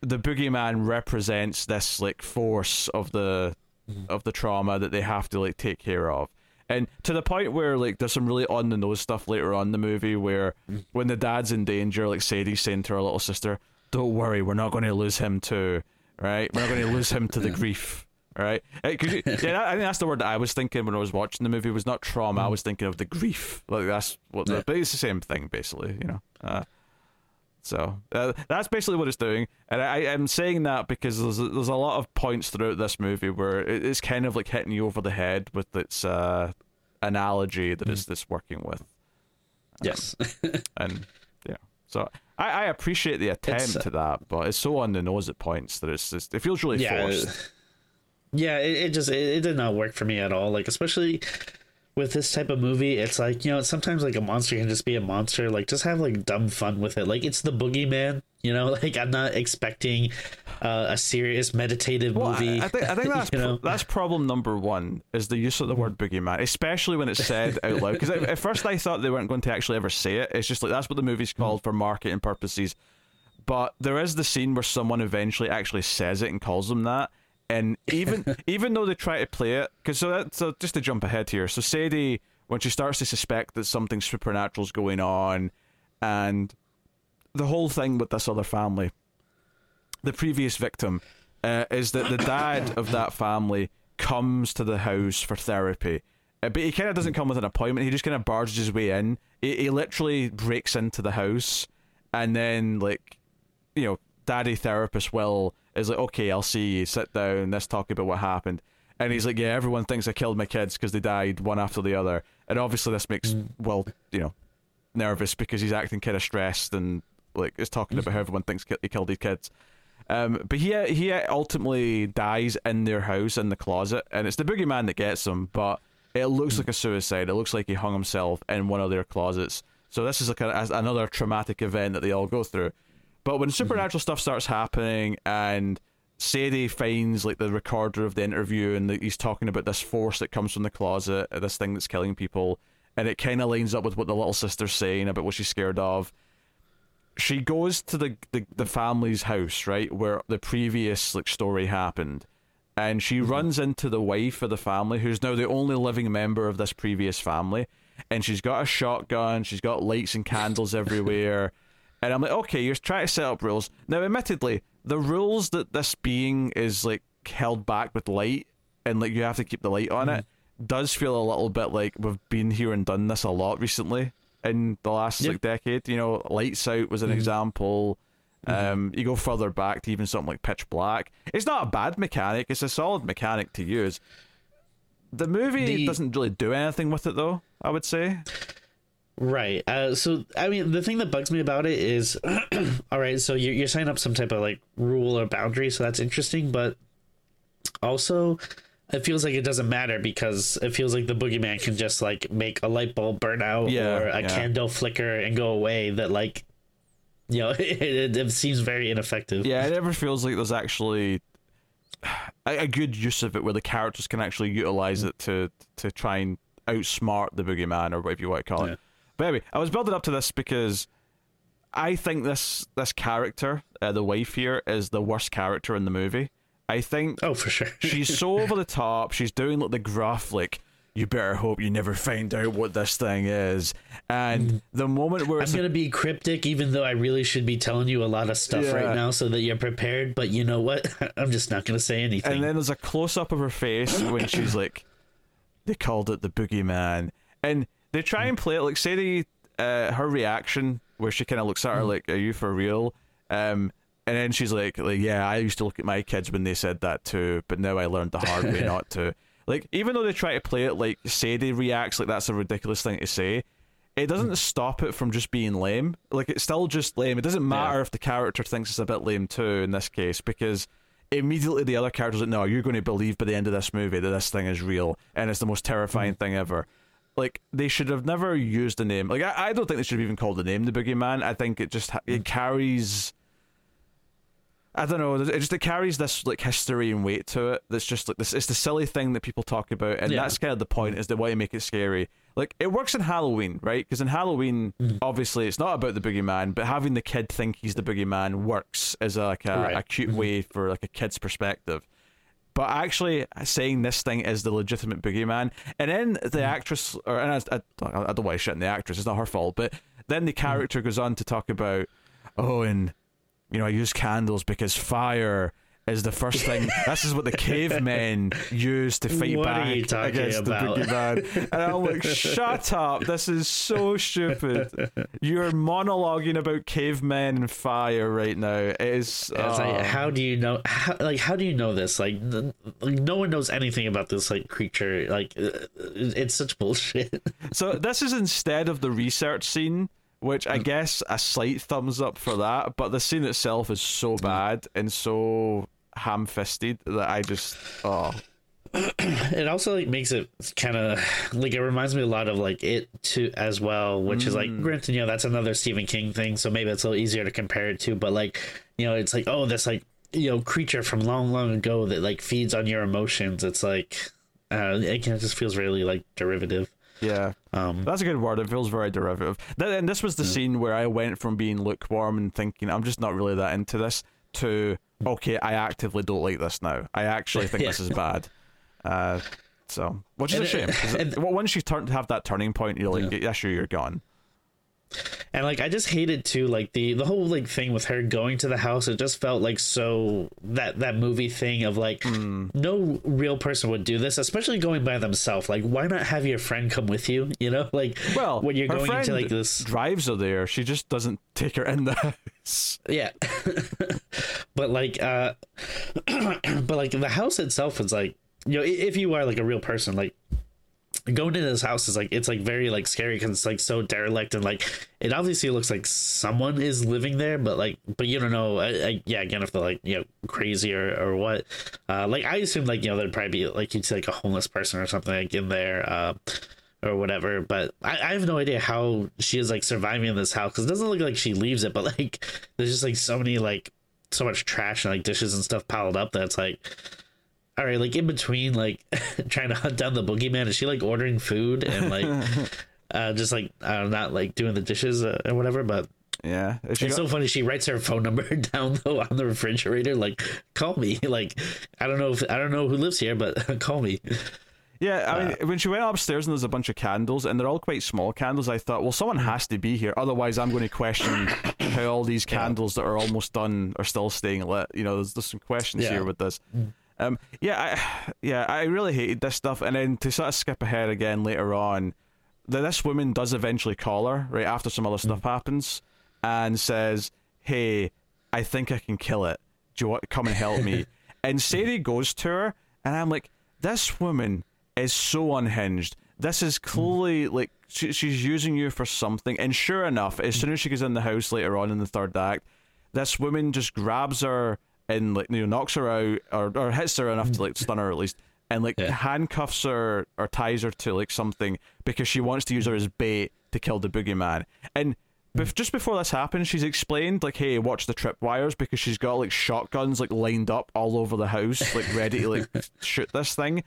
the boogeyman represents this like force of the mm-hmm. of the trauma that they have to like take care of. And to the point where like there's some really on the nose stuff later on in the movie where mm. when the dad's in danger, like Sadie's saying to her little sister, Don't worry, we're not gonna lose him too. Right? We're not gonna lose him to the grief. Right? 'cause you- yeah, I think that's the word that I was thinking when I was watching the movie was not trauma, I mm. was thinking of the grief. Like that's what the, Yeah. but it's the same thing basically, you know. Uh, so uh, that's basically what it's doing, and I, I'm saying that because there's a, there's a lot of points throughout this movie where it, it's kind of like hitting you over the head with its uh, analogy that it's this working with, yes. And yeah. So I, I appreciate the attempt uh, to that, but it's so on the nose at points that it's just it feels really yeah forced. yeah it, it just it, it did not work for me at all. Like especially with this type of movie it's like you know sometimes like a monster can just be a monster like just have like dumb fun with it like it's the boogeyman you know like i'm not expecting uh, a serious meditative Well, movie I, think I think that's you know? that's problem number one is the use of the word boogeyman, especially when it's said out loud. Because at first I thought they weren't going to actually ever say it. It's just like that's what the movie's called for marketing purposes. But there is the scene where someone eventually actually says it and calls them that. And even even though they try to play it, because so that, so just to jump ahead here, so Sadie when she starts to suspect that something supernatural is going on, and the whole thing with this other family, the previous victim, uh, is that the dad of that family comes to the house for therapy. Uh, but he kind of doesn't come with an appointment. He just kind of barges his way in. He, he literally breaks into the house, and then like, you know, daddy therapist Will is like, okay, I'll see you. Sit down. Let's talk about what happened. And he's like, yeah, everyone thinks I killed my kids because they died one after the other. And obviously, this makes Will, you know, nervous because he's acting kind of stressed and like is talking about how everyone thinks he killed his kids. Um, but he he ultimately dies in their house in the closet, and it's the boogeyman that gets him. But It looks like a suicide. It looks like he hung himself in one of their closets. So this is like a, another traumatic event that they all go through. But when supernatural stuff starts happening and Sadie finds like the recorder of the interview and the, he's talking about this force that comes from the closet, uh, this thing that's killing people, and it kind of lines up with what the little sister's saying about what she's scared of. She goes to the, the, the family's house, right, where the previous like story happened, and she runs into the wife of the family, who's now the only living member of this previous family, and she's got a shotgun, she's got lights and candles everywhere. And I'm like, okay, you're trying to set up rules. Now, admittedly, the rules that this being is like held back with light and like you have to keep the light on it mm-hmm. does feel a little bit like we've been here and done this a lot recently in the last Yeah. like decade. You know, Lights Out was an mm-hmm. example. Mm-hmm. Um, you go further back to even something like Pitch Black. It's not a bad mechanic; it's a solid mechanic to use. The movie The- doesn't really do anything with it, though. I would say. Right. Uh, so, I mean, the thing that bugs me about it is, all right, so you're, you're setting up some type of like rule or boundary, so that's interesting, but also it feels like it doesn't matter because it feels like the boogeyman can just like make a light bulb burn out Yeah, or a yeah. candle flicker and go away that like, you know, it, it, it seems very ineffective. Yeah, it never feels like there's actually a, a good use of it where the characters can actually utilize it to to try and outsmart the boogeyman or whatever you want to call it. Yeah. But anyway, I was building up to this because I think this this character, uh, the wife here, is the worst character in the movie. I think Oh, for sure. she's so over the top. She's doing like the gruff, like you better hope you never find out what this thing is. And the moment where I'm gonna be cryptic, even though I really should be telling you a lot of stuff Yeah. right now, so that you're prepared. But you know what? I'm just not gonna say anything. And then there's a close up of her face when she's like, they called it the boogeyman. And they try and play it like, say, the, uh, her reaction where she kind of looks at her like, are you for real? Um, and then she's like, like, yeah, I used to look at my kids when they said that too, but now I learned the hard way not to. Like, even though they try to play it like Sadie reacts like that's a ridiculous thing to say, it doesn't stop it from just being lame. Like, it's still just lame. It doesn't matter Yeah. if the character thinks it's a bit lame too in this case, because immediately the other characters are like, no, you're going to believe by the end of this movie that this thing is real and it's the most terrifying thing ever. Like they should have never used the name. Like I, I don't think they should have even called the name the Boogeyman. I think it just it carries. I don't know. It just it carries this like history and weight to it. That's just like this. It's the silly thing that people talk about, and Yeah. that's kind of the point. Is they want to make it scary. Like it works in Halloween, right? Because in Halloween, mm-hmm. obviously, it's not about the boogeyman, but having the kid think he's the boogeyman works as a, like a, Right. a cute mm-hmm. way for like a kid's perspective. But actually saying this thing is the legitimate boogeyman, and then the mm. actress, or and I, I, I don't want to shit on the actress, it's not her fault, but then the mm. character goes on to talk about, oh, and you know, I use candles because fire is the first thing. this is what the cavemen used to fight What are back you against about? the boogeyman. And I'm like, shut up! This is so stupid. You're monologuing about cavemen and fire right now. It is. It's like, oh. how do you know? How, like, how do you know this? Like, n- like, no one knows anything about this like creature. Like, uh, it's such bullshit. So this is instead of the research scene, which I mm. guess a slight thumbs up for that, but the scene itself is so mm. bad and so ham-fisted that I just oh it also like makes it kind of like it reminds me a lot of like it too as well, which is like granted, you know, that's another Stephen King thing, so maybe it's a little easier to compare it to. But like, you know, it's like oh, this like you know creature from long, long ago that like feeds on your emotions. It's like uh, it kind of just feels really like derivative. yeah. Um, That's a good word. It feels very derivative. Th- And this was the scene where I went from being lukewarm and thinking I'm just not really that into this to okay, I actively don't like this now. I actually think this is bad. Uh, so, which is a And- shame. 'cause and- it- once you turn to have that turning point, you're like, yeah, sure, you're gone. And like I just hated too, like the the whole like thing with her going to the house. It just felt like so that that movie thing of like no real person would do this, especially going by themselves. Like, why not have your friend come with you? You know, like Well, when you're going into like this, drives her there. She just doesn't take her in the house. yeah. but like, uh, but like the house itself is like you know if you are like a real person, like going into this house is like it's like very like scary because it's like so derelict and like it obviously looks like someone is living there but like but you don't know I, I, yeah again if they're like you know crazy or, or what. Uh like i assume like you know there'd probably be like you'd see like a homeless person or something like in there uh or whatever but I, I have no idea how she is like surviving in this house because it doesn't look like she leaves it but like there's just like so many like so much trash and like dishes and stuff piled up that's like all right, like in between, like trying to hunt down the boogeyman, is she like ordering food and like uh, just like uh, not like doing the dishes uh, or whatever? But yeah, it's so funny. She writes her phone number down though on the refrigerator, like call me. Like I don't know if I don't know who lives here, but call me. Yeah, I mean, uh, when she went upstairs and there's a bunch of candles, and they're all quite small candles, I thought, well, someone has to be here. Otherwise, I'm going to question how all these candles that are almost done are still staying lit. You know, there's, there's some questions yeah. here with this. Mm. Um, yeah, I, yeah, I really hated this stuff, and then to sort of skip ahead again later on, that this woman does eventually call her right after some other stuff mm. happens, and says, "Hey, I think I can kill it. Do you want to come and help me?" and Sadie goes to her, and I'm like, this woman is so unhinged. This is clearly mm. like she, she's using you for something. And sure enough, as soon as she gets in the house later on in the third act, this woman just grabs her and like you know knocks her out or, or hits her enough to like mm. stun her at least. And like yeah. handcuffs her or ties her to like something because she wants to use her as bait to kill the boogeyman. And bef- mm. just before this happens she's explained like hey watch the tripwires because she's got like shotguns like lined up all over the house like ready to like shoot this thing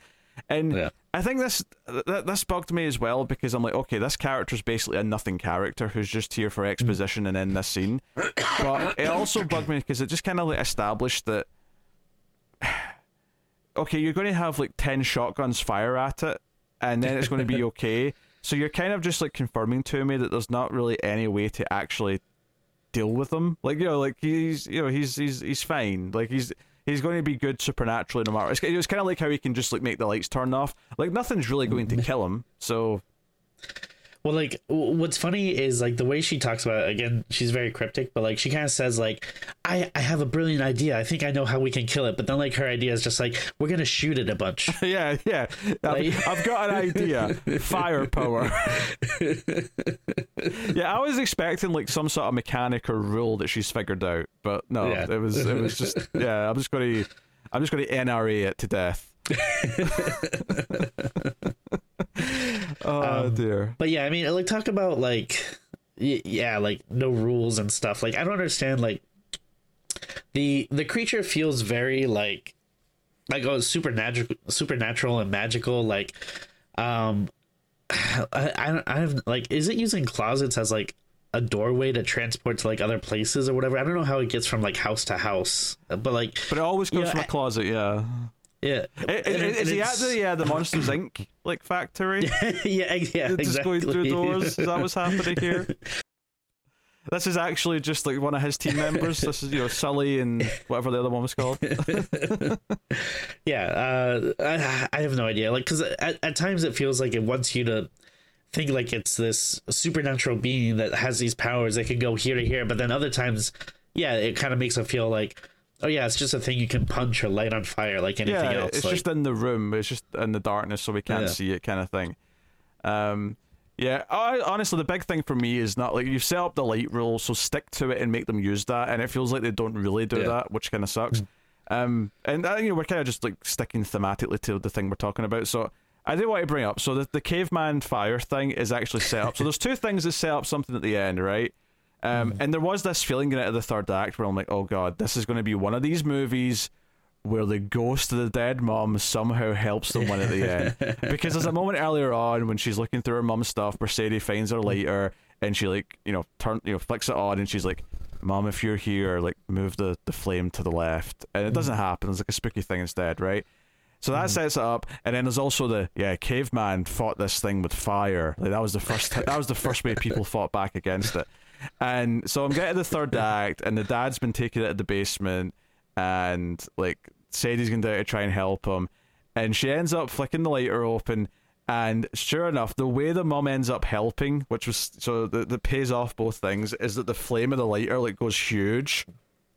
and yeah. I think this th- this bugged me as well because I'm like, okay, this character is basically a nothing character who's just here for exposition and in this scene. But it also bugged me because it just kind of like established that, okay, you're going to have like ten shotguns fire at it, and then it's going to be okay. so you're kind of just like confirming to me that there's not really any way to actually deal with them. Like you know, like he's you know he's he's he's fine. Like he's he's going to be good supernaturally no matter. It's, it's kind of like how he can just like make the lights turn off. Like nothing's really going to mm-hmm. kill him. So well, like what's funny is like the way she talks about it. Again, she's very cryptic, but like she kind of says like, "I I have a brilliant idea. I think I know how we can kill it." But then like her idea is just like, "We're gonna shoot it a bunch." yeah, yeah. I've, I've got an idea. Firepower. yeah, I was expecting like some sort of mechanic or rule that she's figured out, but no, yeah. it was it was just yeah. I'm just gonna I'm just gonna NRA it to death. Oh um, dear. But yeah, I mean, like talk about like yeah, like no rules and stuff. Like I don't understand like the the creature feels very like like oh supernatural supernatural and magical like um I, I I have like is it using closets as like a doorway to transport to like other places or whatever. I don't know how it gets from like house to house, but like but it always comes from a closet, yeah. Yeah, is, is he at the yeah the Monsters Inc. like factory? yeah, yeah, just exactly. going through doors. Is that what's happening here? This is actually just like one of his team members. This is you know Sully and whatever the other one was called. yeah, uh, I, I, have no idea. Like, because at, at times it feels like it wants you to think like it's this supernatural being that has these powers that can go here to here, but then other times, yeah, it kind of makes it feel like Oh yeah, it's just a thing you can punch or light on fire like anything yeah, else. It's like... just in the room. It's just in the darkness, so we can't yeah. see it, kind of thing. Um, yeah, I, honestly, the big thing for me is not like you've set up the light rule, so stick to it and make them use that. And it feels like they don't really do yeah. that, which kind of sucks. Hmm. um, and uh, you know we're kind of just like sticking thematically to the thing we're talking about. So I do want to bring up. So the the caveman fire thing is actually set up. so there's two things that set up something at the end, right? Um, mm. And there was this feeling going into the third act where I'm like, oh god, this is going to be one of these movies where the ghost of the dead mom somehow helps them win at the end. because there's a moment earlier on when she's looking through her mom's stuff, Mercedes finds her later, and she like, you know, turn, you know, flicks it on, and she's like, "Mom, if you're here, like, move the the flame to the left." And it doesn't happen. It's like a spooky thing instead, right? So that mm. sets it up, and then there's also the yeah, caveman fought this thing with fire. Like that was the first that was the first way people fought back against it. And so I'm getting the third act, and the dad's been taken out of the basement, and like Sadie's going down to try and help him, and she ends up flicking the lighter open. And sure enough, the way the mum ends up helping, which was so that, that pays off both things, is that the flame of the lighter like goes huge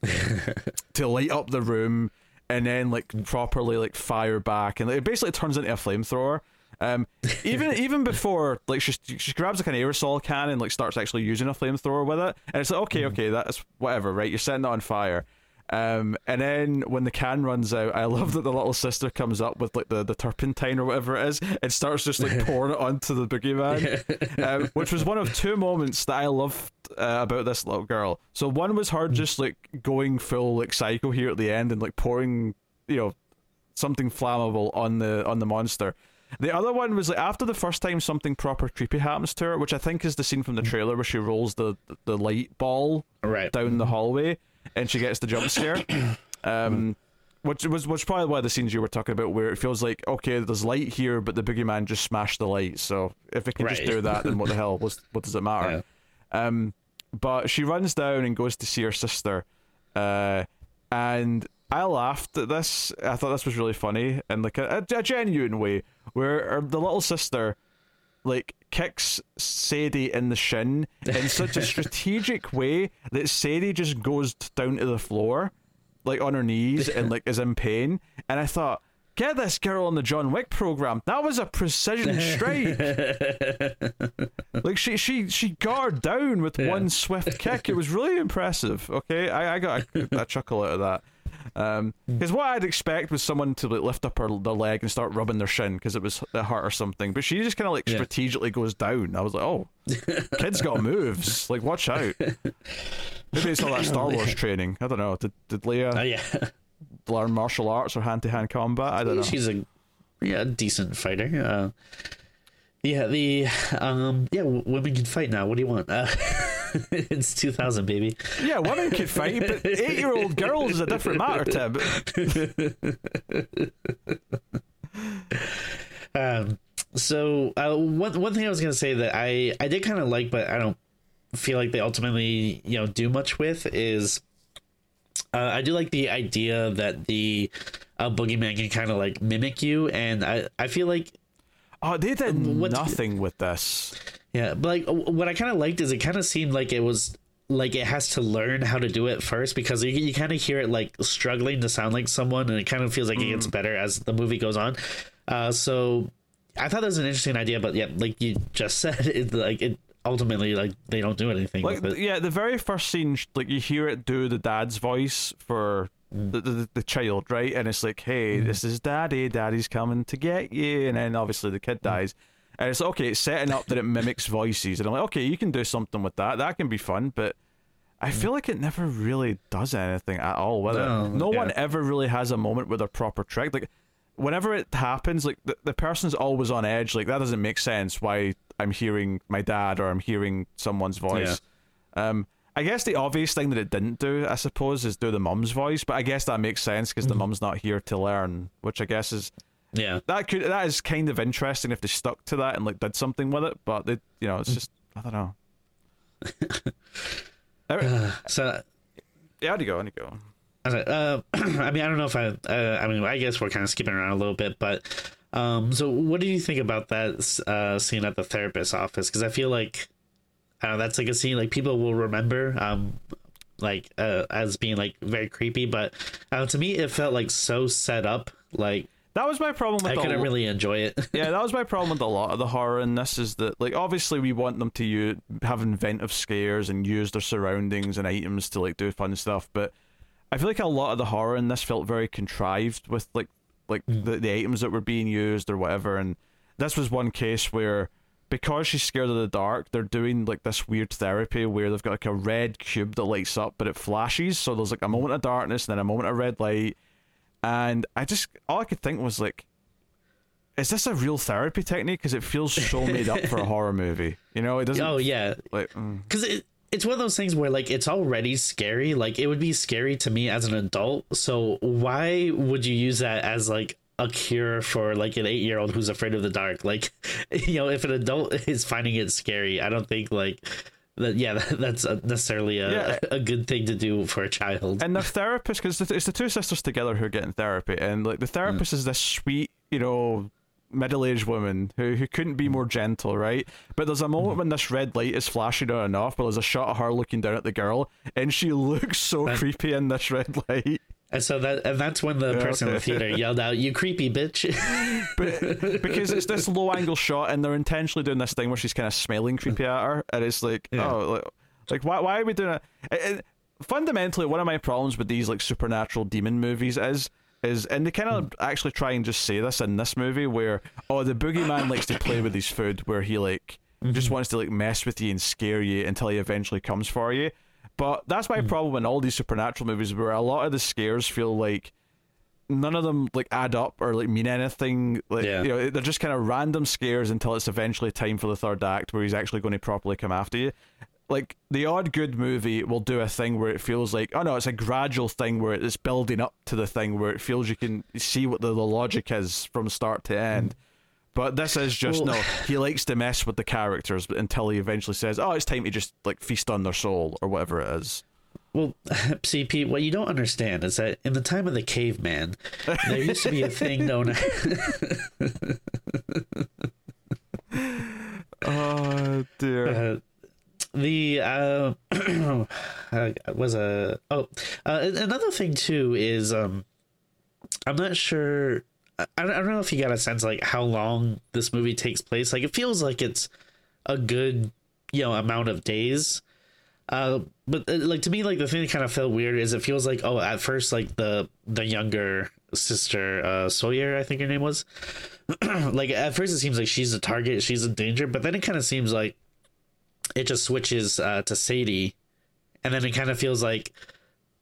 to light up the room, and then like properly like fire back, and it basically turns into a flamethrower. Um, even even before like she she grabs like an aerosol can and like starts actually using a flamethrower with it, and it's like okay, okay, that's whatever, right? You're setting it on fire. Um, and then when the can runs out, I love that the little sister comes up with like the, the turpentine or whatever it is and starts just like pouring it onto the boogeyman, um, which was one of two moments that I loved uh, about this little girl. So one was her just like going full like psycho here at the end and like pouring, you know, something flammable on the on the monster. The other one was like after the first time something proper creepy happens to her, which I think is the scene from the trailer where she rolls the the light ball Right. down the hallway and she gets the jump scare. Um, which was which probably one of the scenes you were talking about where it feels like okay, there's light here, but the boogeyman just smashed the light. So if it can just do that, then what the hell? What's, what does it matter? Um, but she runs down and goes to see her sister, uh, and I laughed at this. I thought this was really funny and like a, a, a genuine way where uh, the little sister like kicks Sadie in the shin in such a strategic way that Sadie just goes down to the floor, like on her knees and like is in pain. And I thought, get this girl on the John Wick program. That was a precision strike. like she she she guard down with Yeah. one swift kick. It was really impressive. Okay, I, I got a, a chuckle out of that. Because what I'd expect was someone to like lift up her their leg and start rubbing their shin because it was it hurt or something. But she just kind of like Yeah. strategically goes down. I was like, oh, kid's got moves. Like, watch out. Maybe it's all that Star Wars training. I don't know. Did did Leia Oh yeah. learn martial arts or hand to hand combat? I don't know. She's a yeah a decent fighter. Uh, yeah, the um yeah women can fight now. What do you want? Uh, it's 2000, baby. Yeah, women can fight, but eight year old girls is a different matter, Tim. Um, so uh, one one thing I was gonna say that I I did kind of like, but I don't feel like they ultimately you know do much with is. Uh, I do like the idea that the uh, boogeyman can kind of like mimic you, and I, I feel like Oh, they did What- nothing with this. Yeah, but like what I kind of liked is it kind of seemed like it was like it has to learn how to do it first because you, you kind of hear it like struggling to sound like someone, and it kind of feels like it gets mm. better as the movie goes on. Uh, so I thought that was an interesting idea, but yeah, like you just said, it like it ultimately like they don't do anything Like, yeah, the very first scene, like you hear it do the dad's voice for mm. the, the the child, right? And it's like, hey, mm. this is daddy. Daddy's coming to get you. And then obviously the kid dies. And it's okay, it's setting up that it mimics voices. And I'm like, okay, you can do something with that. That can be fun. But I feel like it never really does anything at all with No, it. No one ever really has a moment with they're proper trick. Like, whenever it happens, like the, the person's always on edge. Like that doesn't make sense. Why I'm hearing my dad or I'm hearing someone's voice. Um, I guess the obvious thing that it didn't do, I suppose, is do the mum's voice. But I guess that makes sense because the mum's not here to learn, which I guess is Yeah, that could that is kind of interesting if they stuck to that and like did something with it. But they, you know, it's just I don't know. Alright, so yeah, how'd you go? How'd you go? Uh, I mean, I don't know if I. Uh, I mean, I guess we're kind of skipping around a little bit, but um, so what do you think about that uh, scene at the therapist's office? Because I feel like uh, that's like a scene like people will remember, um, like uh, as being like very creepy. But uh, to me, it felt like so set up. Like That was my problem with I the couldn't lo- really enjoy it. yeah, that was my problem with a lot of the horror in this is that like obviously we want them to use, have inventive scares and use their surroundings and items to like do fun stuff, but I feel like a lot of the horror in this felt very contrived with like like mm. the, the items that were being used or whatever and this was one case where because she's scared of the dark, they're doing like this weird therapy where they've got like a red cube that lights up but it flashes, so there's like a moment of darkness and then a moment of red light. And I just all I could think was like is this a real therapy technique? Because it feels so made up for a horror movie. You know, it doesn't oh yeah, like. Mm. because it, it's one of those things where like it's already scary like it would be scary to me as an adult so why would you use that as like a cure for like an eight year old who's afraid of the dark like you know if an adult is finding it scary i don't think like that yeah that's necessarily a, Yeah. a good thing to do for a child And the therapist, because it's the two sisters together who are getting therapy, and like the mm. therapist is this sweet, you know, middle-aged woman who who couldn't be mm. more gentle, right? But there's a moment mm-hmm. when this red light is flashing on and off, but there's a shot of her looking down at the girl, and she looks so creepy in this red light. And so that and that's when the Yeah, person in the theater yelled out, "You creepy bitch!" but because it's this low angle shot and they're intentionally doing this thing where she's kind of smiling creepy at her and it's like Yeah. oh like, like why, why are we doing it? It- it- fundamentally one of my problems with these like supernatural demon movies is is and they kind of hmm. actually try and just say this in this movie where oh the boogeyman likes to play with his food where he like just mm-hmm. wants to like mess with you and scare you until he eventually comes for you but that's my hmm. problem in all these supernatural movies where a lot of the scares feel like none of them like add up or like mean anything. Like Yeah. you know, they're just kind of random scares until it's eventually time for the third act where he's actually going to properly come after you. Like the odd good movie will do a thing where it feels like oh no, it's a gradual thing where it's building up to the thing where it feels you can see what the, the logic is from start to end. But this is just Well- no. He likes to mess with the characters until he eventually says, "Oh, it's time to just like feast on their soul" or whatever it is. Well, see, Pete, what you don't understand is that in the time of the caveman, there used to be a thing known Oh dear. uh, the uh, uh was a oh uh, another thing too is um I'm not sure I, don't know if you got a sense like how long this movie takes place. Like it feels like it's a good you know amount of days. Uh but uh, like to me like the thing that kind of felt weird is it feels like oh at first like the the younger sister uh sawyer i think her name was like at first it seems like she's a target she's in danger but then it kind of seems like it just switches uh to sadie. And then it kind of feels like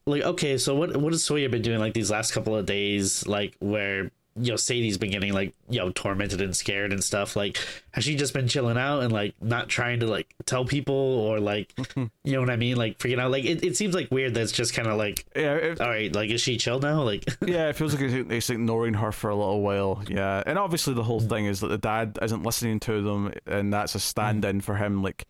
like okay so what what has sawyer been doing like these last couple of days like where you know sadie's been getting like you know tormented and scared and stuff like has she just been chilling out and like not trying to like tell people or like mm-hmm. you know what i mean? Like freaking out. Like it, it seems like weird that's just kind of like Yeah, it, all right like is she chill now? Like yeah, it feels like it's, it's ignoring her for a little while. Yeah, and obviously the whole thing is that the dad isn't listening to them, and that's a stand-in mm-hmm. for him, like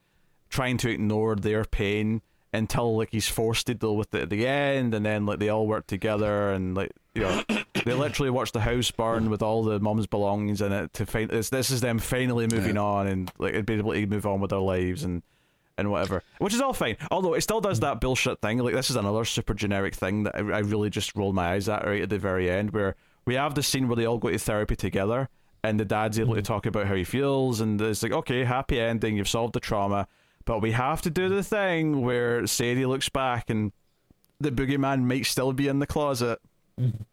trying to ignore their pain until like he's forced to deal with it at the end, and then like they all work together, and like you know they literally watch the house burn with all the mom's belongings in it to find this. This is them finally moving on and like being able to move on with their lives and and whatever, which is all fine. Although it still does mm. that bullshit thing. Like this is another super generic thing that I, I really just rolled my eyes at right at the very end, where we have the scene where they all go to therapy together, and the dad's able to mm. talk about how he feels, and it's like, okay, happy ending, you've solved the trauma, but we have to do the thing where Sadie looks back and the boogeyman might still be in the closet. Mm.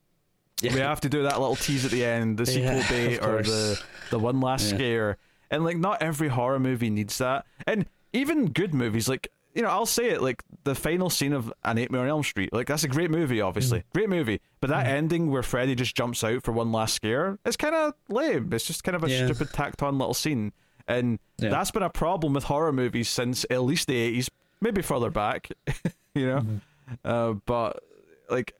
We have to do that little tease at the end, the sequel Yeah, bait or the the one last Yeah. scare. And like not every horror movie needs that. And even good movies, like you know, I'll say it, like the final scene of An Nightmare on Elm Street, like that's a great movie, obviously, Mm-hmm. great movie. But that ending where Freddy just jumps out for one last scare, it's kind of lame. It's just kind of a Yeah. stupid tacked on little scene, and Yeah. that's been a problem with horror movies since at least the eighties, maybe further back, you know. Mm-hmm. Uh, but like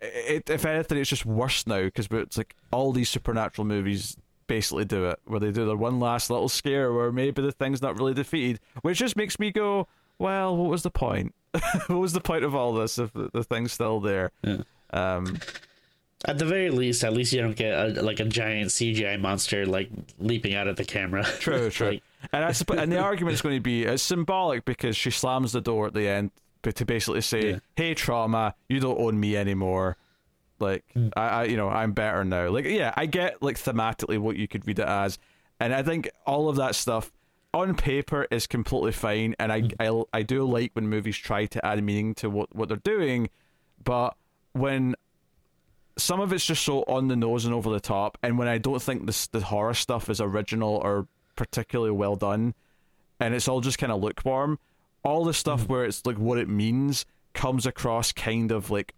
it, if anything, it's just worse now because it's like all these supernatural movies basically do it, where they do their one last little scare where maybe the thing's not really defeated, which just makes me go, well, what was the point? what was the point of all this if the, the thing's still there? Yeah. Um, At the very least, at least you don't get a, like a giant CGI monster like leaping out at the camera. true, true. Like, and I supp- and the argument is going to be it's symbolic because she slams the door at the end, but to basically say, Yeah. "Hey, trauma, you don't own me anymore." Like Hmm. I, I, you know, I'm better now. Like, yeah, I get like thematically what you could read it as, and I think all of that stuff on paper is completely fine. And. I, I, I do like when movies try to add meaning to what what they're doing, but when some of it's just so on the nose and over the top, and when I don't think this the horror stuff is original or particularly well done, and it's all just kind of lukewarm. All the stuff where it's like what it means comes across kind of like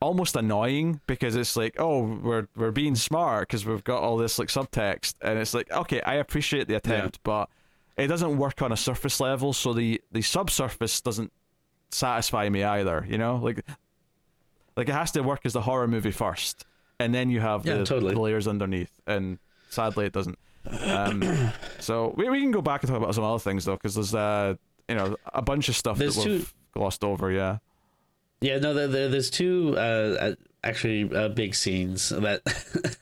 almost annoying because it's like oh we're we're being smart because we've got all this like subtext. And it's like okay I appreciate the attempt but it doesn't work on a surface level so the the subsurface doesn't satisfy me either you know? Like like it has to work as the horror movie first and then you have Yeah, the, totally. the layers underneath and sadly it doesn't. Um, so we, we can go back and talk about some other things though because there's uh you know a bunch of stuff There's that we've two- glossed over yeah yeah, no, there, there, there's two uh, uh, actually uh, big scenes that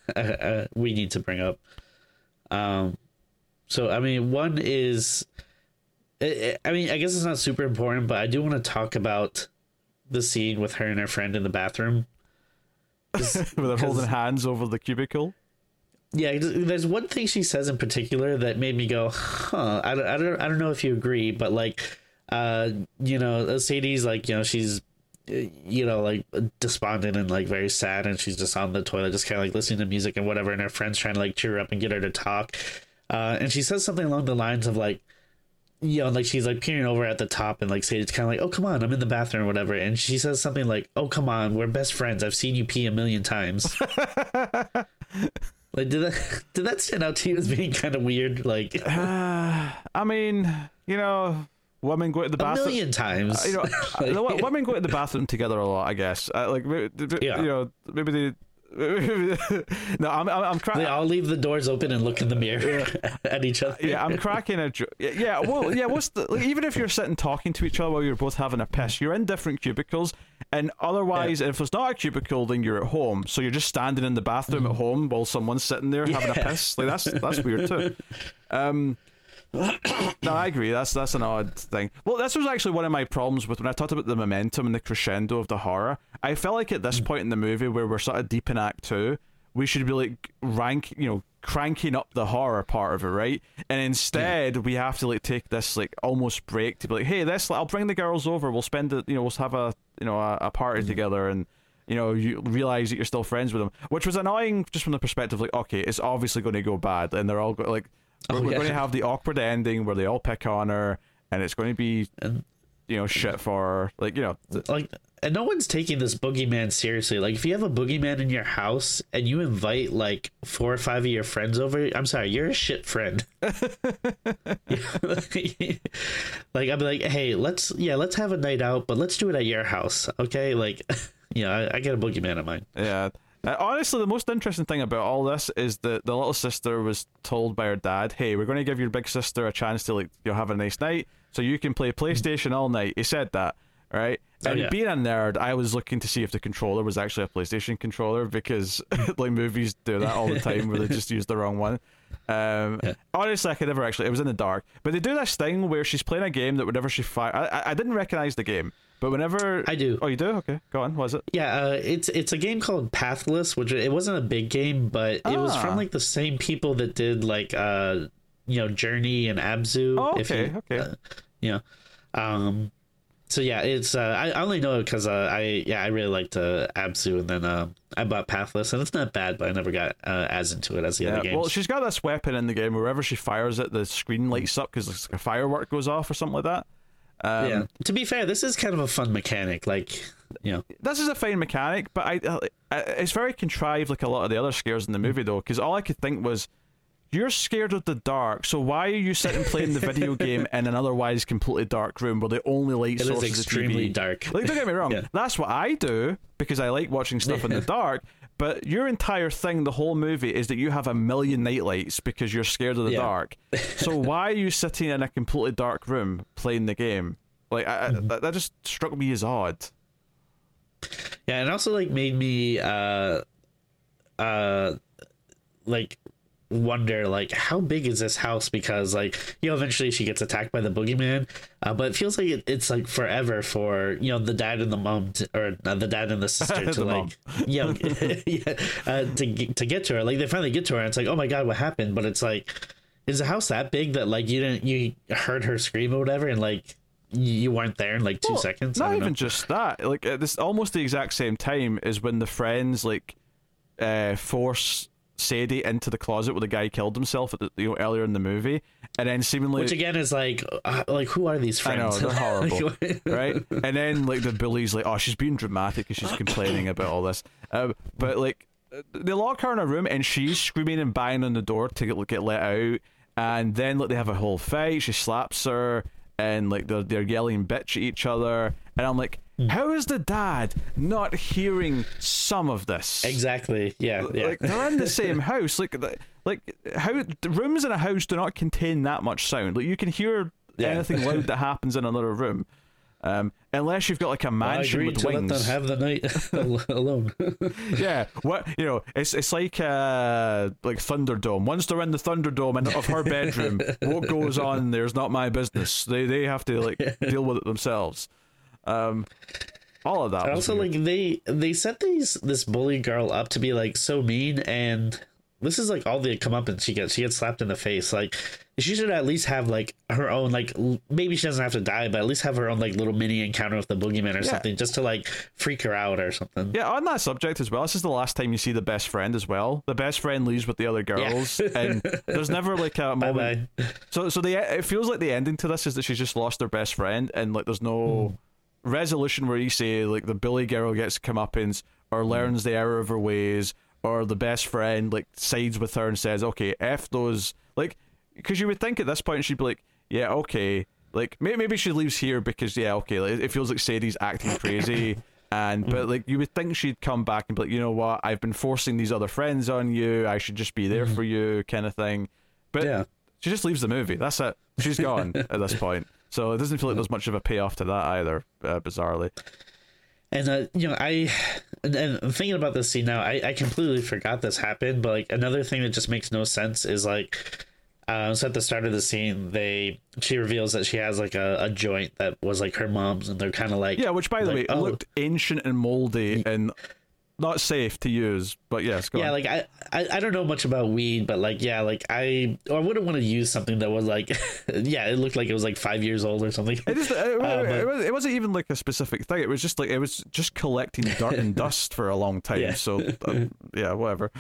uh, uh, we need to bring up. Um, so I mean, one is, I I mean, I guess it's not super important, but I do want to talk about the scene with her and her friend in the bathroom. Where they're holding hands over the cubicle. Yeah, there's one thing she says in particular that made me go, huh. I don't, I don't, I don't know if you agree, but like, uh, you know, Sadie's like, you know, she's, uh, you know, like despondent and like very sad, and she's just on the toilet, just kind of like listening to music and whatever, and her friends trying to like cheer her up and get her to talk. Uh, and she says something along the lines of like, you know, like she's like peering over at the top, and like Sadie's kind of like, "Oh, come on, I'm in the bathroom or whatever," and she says something like, "Oh, come on, we're best friends. I've seen you pee a million times." Like, did that did that stand out to you as being kind of weird? Like, uh, I mean, you know, women go to the bathroom a million times. Uh, you know, like, women go to the bathroom together a lot. I guess. Uh, like, yeah. you know, maybe they no, I'm I'm, I'm cracking. All leave the doors open and look in the mirror at each other. Yeah, I'm cracking a. Jo- yeah, well, yeah. What's the like, even if you're sitting talking to each other while you're both having a piss, you're in different cubicles, and otherwise, yeah. if it's not a cubicle, then you're at home. So you're just standing in the bathroom mm. at home while someone's sitting there yeah. having a piss. Like that's that's weird too. Um, no, I agree. That's that's an odd thing. Well, this was actually one of my problems with when I talked about the momentum and the crescendo of the horror. I felt like at this mm. point in the movie where we're sort of deep in Act Two, we should be like rank, you know, cranking up the horror part of it, right? And instead, we have to like take this like almost break to be like, hey, this I'll bring the girls over. We'll spend it, you know, we'll have a you know a, a party mm. together and you know, you realize that you're still friends with them, which was annoying just from the perspective like, okay, it's obviously going to go bad, and they're all go- like we're, oh, we're going to have the awkward ending where they all pick on her, and it's going to be, you know, shit for her. Like, you know, th- like, and no one's taking this boogeyman seriously. Like, if you have a boogeyman in your house and you invite like four or five of your friends over, I'm sorry, you're a shit friend. like, I'd be like, hey, let's, yeah, let's have a night out, but let's do it at your house, okay? Like, yeah, I, I get a boogeyman of mine. Yeah. Uh, honestly, the most interesting thing about all this is that the little sister was told by her dad, "Hey, we're going to give your big sister a chance to like you know have a nice night, so you can play PlayStation all night." He said that, right? Oh, and yeah. being a nerd, I was looking to see if the controller was actually a PlayStation controller because like movies do that all the time where they just use the wrong one. Um, yeah. Honestly, I could never actually. It was in the dark, but they do this thing where she's playing a game that whenever she fire, I, I didn't recognize the game. But whenever I do, oh, you do? Okay, go on. Was it? Yeah, uh, it's it's a game called Pathless, which it wasn't a big game, but ah. it was from ah. like the same people that did like uh, you know, Journey and Abzu. Oh, okay, you, okay. Uh, yeah. Um, so yeah, it's uh, I, I only know it because uh, I yeah I really liked uh, Abzu, and then uh, I bought Pathless, and it's not bad, but I never got uh, as into it as the yeah, other games. Well, she's got this weapon in the game. Wherever she fires it, the screen lights up because like a firework goes off or something like that. Um, yeah. To be fair, this is kind of a fun mechanic. Like, you know, this is a fine mechanic, but I, uh, it's very contrived, like a lot of the other scares in the movie, though. Because all I could think was, you're scared of the dark, so why are you sitting playing the video game in an otherwise completely dark room where the only light it source is extremely is dark? Like, don't get me wrong, yeah. that's what I do because I like watching stuff in the dark. But your entire thing, the whole movie, is that you have a million nightlights because you're scared of the yeah. dark. So why are you sitting in a completely dark room playing the game? Like I, mm-hmm. that, that just struck me as odd. Yeah, and also like made me uh uh like wonder like how big is this house because like you know eventually she gets attacked by the boogeyman uh, but it feels like it, it's like forever for you know the dad and the mom to, or uh, the dad and the sister to the like you know yeah, uh, to, to get to her like they finally get to her and it's like oh my god what happened but it's like is the house that big that like you didn't you heard her scream or whatever and like you weren't there in like two well, seconds. Not even know. just that. Like at this almost the exact same time is when the friends like uh, force Sadie into the closet where the guy killed himself at the, you know earlier in the movie, and then seemingly which again is like uh, like who are these friends? I know they're horrible, right? And then like the bully's like, oh, she's being dramatic because she's complaining about all this, uh, but like they lock her in a room and she's screaming and banging on the door to get, get let out, and then like they have a whole fight. She slaps her and like they're they're yelling bitch at each other, and I'm like, mm. how is the dad not hearing some of this? Exactly. Yeah. yeah. Like they're in the same house. Like like how the rooms in a house do not contain that much sound. Like you can hear yeah. anything loud that happens in another room. Um, unless you've got like a mansion with wings. let them have the night alone. yeah, what you know, it's it's like uh like Thunderdome. Once they're in the Thunderdome and of her bedroom, what goes on there's not my business. They they have to like deal with it themselves. Um, all of that. Also, weird. like they they set these this bully girl up to be like so mean, and this is like all the comeuppance she gets. She gets slapped in the face. Like she should at least have like her own like l- maybe she doesn't have to die, but at least have her own like little mini encounter with the boogeyman or something, just to like freak her out or something. Yeah, on that subject as well, this is the last time you see the best friend as well. The best friend leaves with the other girls, and there's never like a moment. bye. So, so the it feels like the ending to this is that she's just lost her best friend, and like there's no hmm. resolution where you say like the Billy girl gets comeuppance or hmm. learns the error of her ways, or the best friend like sides with her and says, "Okay, f those." Like, because you would think at this point she'd be like, "Yeah, okay." Like may- maybe she leaves here because yeah, okay. Like, it feels like Sadie's acting crazy. And but like you would think she'd come back and be like, you know what, I've been forcing these other friends on you. I should just be there for you, kind of thing. But Yeah. she just leaves the movie. That's it. She's gone at this point. So it doesn't feel like there's much of a payoff to that either, uh, bizarrely. And uh, you know, I and, and thinking about this scene now, I, I completely forgot this happened. But like another thing that just makes no sense is like, uh, so at the start of the scene, they she reveals that she has like a, a joint that was like her mom's, and they're kind of like, Yeah, which by the like, way oh. looked ancient and moldy and not safe to use. But yes, go yeah, on. like I, I I don't know much about weed, but like yeah, like I I wouldn't want to use something that was like, yeah, it looked like it was like five years old or something. It, just, it, Uh, it, was, it wasn't even like a specific thing. It was just like it was just collecting dirt and dust for a long time. Yeah. So uh, yeah, whatever.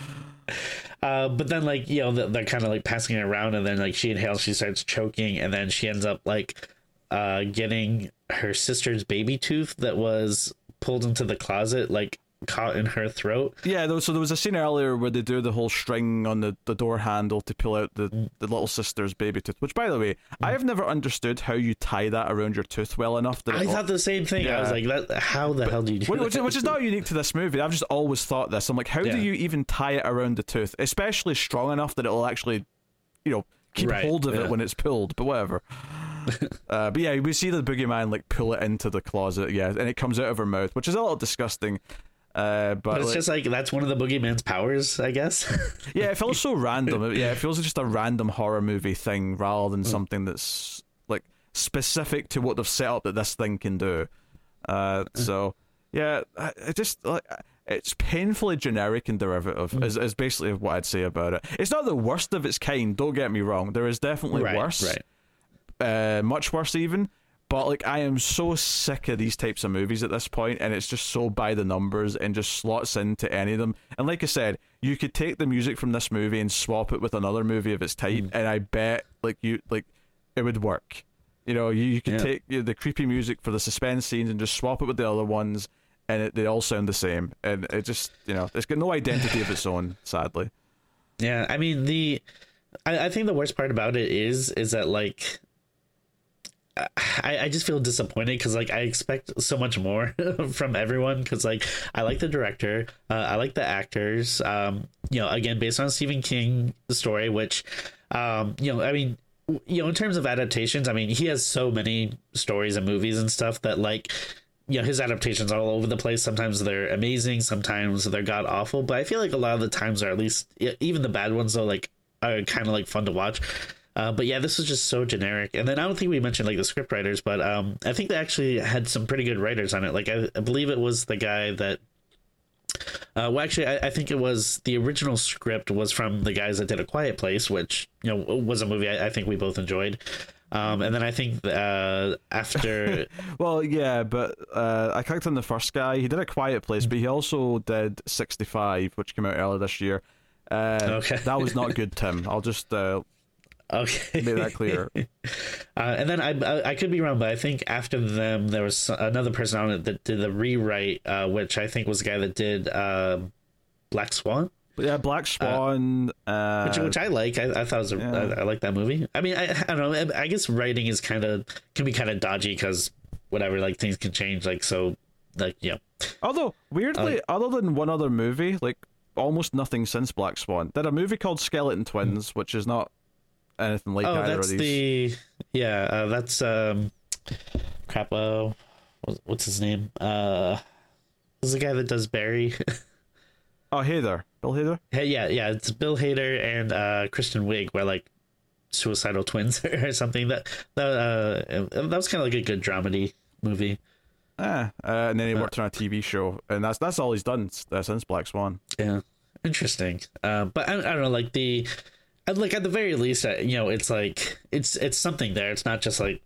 Uh, but then like you know they're, they're kind of like passing it around, and then like she inhales, she starts choking, and then she ends up like uh, getting her sister's baby tooth that was pulled into the closet, like caught in her throat. Yeah, there was, so there was a scene earlier where they do the whole string on the, the door handle to pull out the, the little sister's baby tooth. Which, by the way, I have never understood how you tie that around your tooth well enough that I it, thought the same thing. I was like, that, how the hell do you do Which, that? is- which is not unique to this movie. I've just always thought this. I'm like, how Yeah. do you even tie it around the tooth, especially strong enough that it'll actually, you know, keep Right, hold of yeah. it when it's pulled? But whatever. uh, but yeah, we see the boogeyman like pull it into the closet, yeah, and it comes out of her mouth, which is a little disgusting. Uh, but But it's like- just like that's one of the boogeyman's powers, I guess. yeah, it feels so random. Yeah, it feels like just a random horror movie thing rather than something that's like specific to what they've set up that this thing can do. Uh, Hmm. so yeah, it just like it's painfully generic and derivative. Hmm. Is, is basically what I'd say about it. It's not the worst of its kind. Don't get me wrong. There is definitely right, worse, right. uh, much worse even. But like, I am so sick of these types of movies at this point, and it's just so by the numbers and just slots into any of them. And like I said, you could take the music from this movie and swap it with another movie of its type, mm. and I bet like you like it would work. You know, you, you could Yeah. take you know, the creepy music for the suspense scenes and just swap it with the other ones, and it, they all sound the same. And it just you know, it's got no identity of its own, sadly. Yeah, I mean the, I, I think the worst part about it is is that like, I I just feel disappointed because like I expect so much more from everyone because like I like the director, uh, I like the actors. Um, you know, again based on Stephen King story, which, um, you know, I mean. You know, in terms of adaptations, I mean, he has so many stories and movies and stuff that, like, you know his adaptations are all over the place sometimes they're amazing sometimes they're god awful but i feel like a lot of the times are at least even the bad ones though like are kind of like fun to watch uh, but yeah this was just so generic and then i don't think we mentioned like the script writers but um i think they actually had some pretty good writers on it like i, I believe it was the guy that uh, well, actually, I, I think it was the original script was from the guys that did A Quiet Place, which you know was a movie I, I think we both enjoyed. Um, and then I think uh, after Well, yeah, but uh, I clicked on the first guy. He did a quiet place, but he also did 65, which came out earlier this year. Uh, Okay. that was not good, Tim. I'll just uh, Okay. made that clear. Uh, and then I, I I could be wrong, but I think after them there was another person on it that did the rewrite, uh, which I think was the guy that did uh, Black Swan, yeah, Black Swan. Uh, which which I like. I, I thought it was a, yeah. I, I like that movie. I mean, I, I don't know. I guess writing is kind of can be kind of dodgy because whatever, like things can change. Like so, like yeah. although weirdly, other than one other movie, like almost nothing since Black Swan. Did a movie called Skeleton Twins, which is not anything like Oh, that's the yeah. Uh, that's um, crap. Uh, what's- his name? Uh, this is the guy that does Barry. Oh, hey there, Bill Hader. Hey, yeah, yeah, it's Bill Hader and uh, Kristen Wiig were like suicidal twins or something. That that uh, that was kind of like a good dramedy movie. eh. Uh, and then he worked on a TV show, and that's that's all he's done uh, since Black Swan. Yeah, interesting. Uh, but I, I don't know, like the, like at the very least, uh, you know, it's like it's it's something there. It's not just like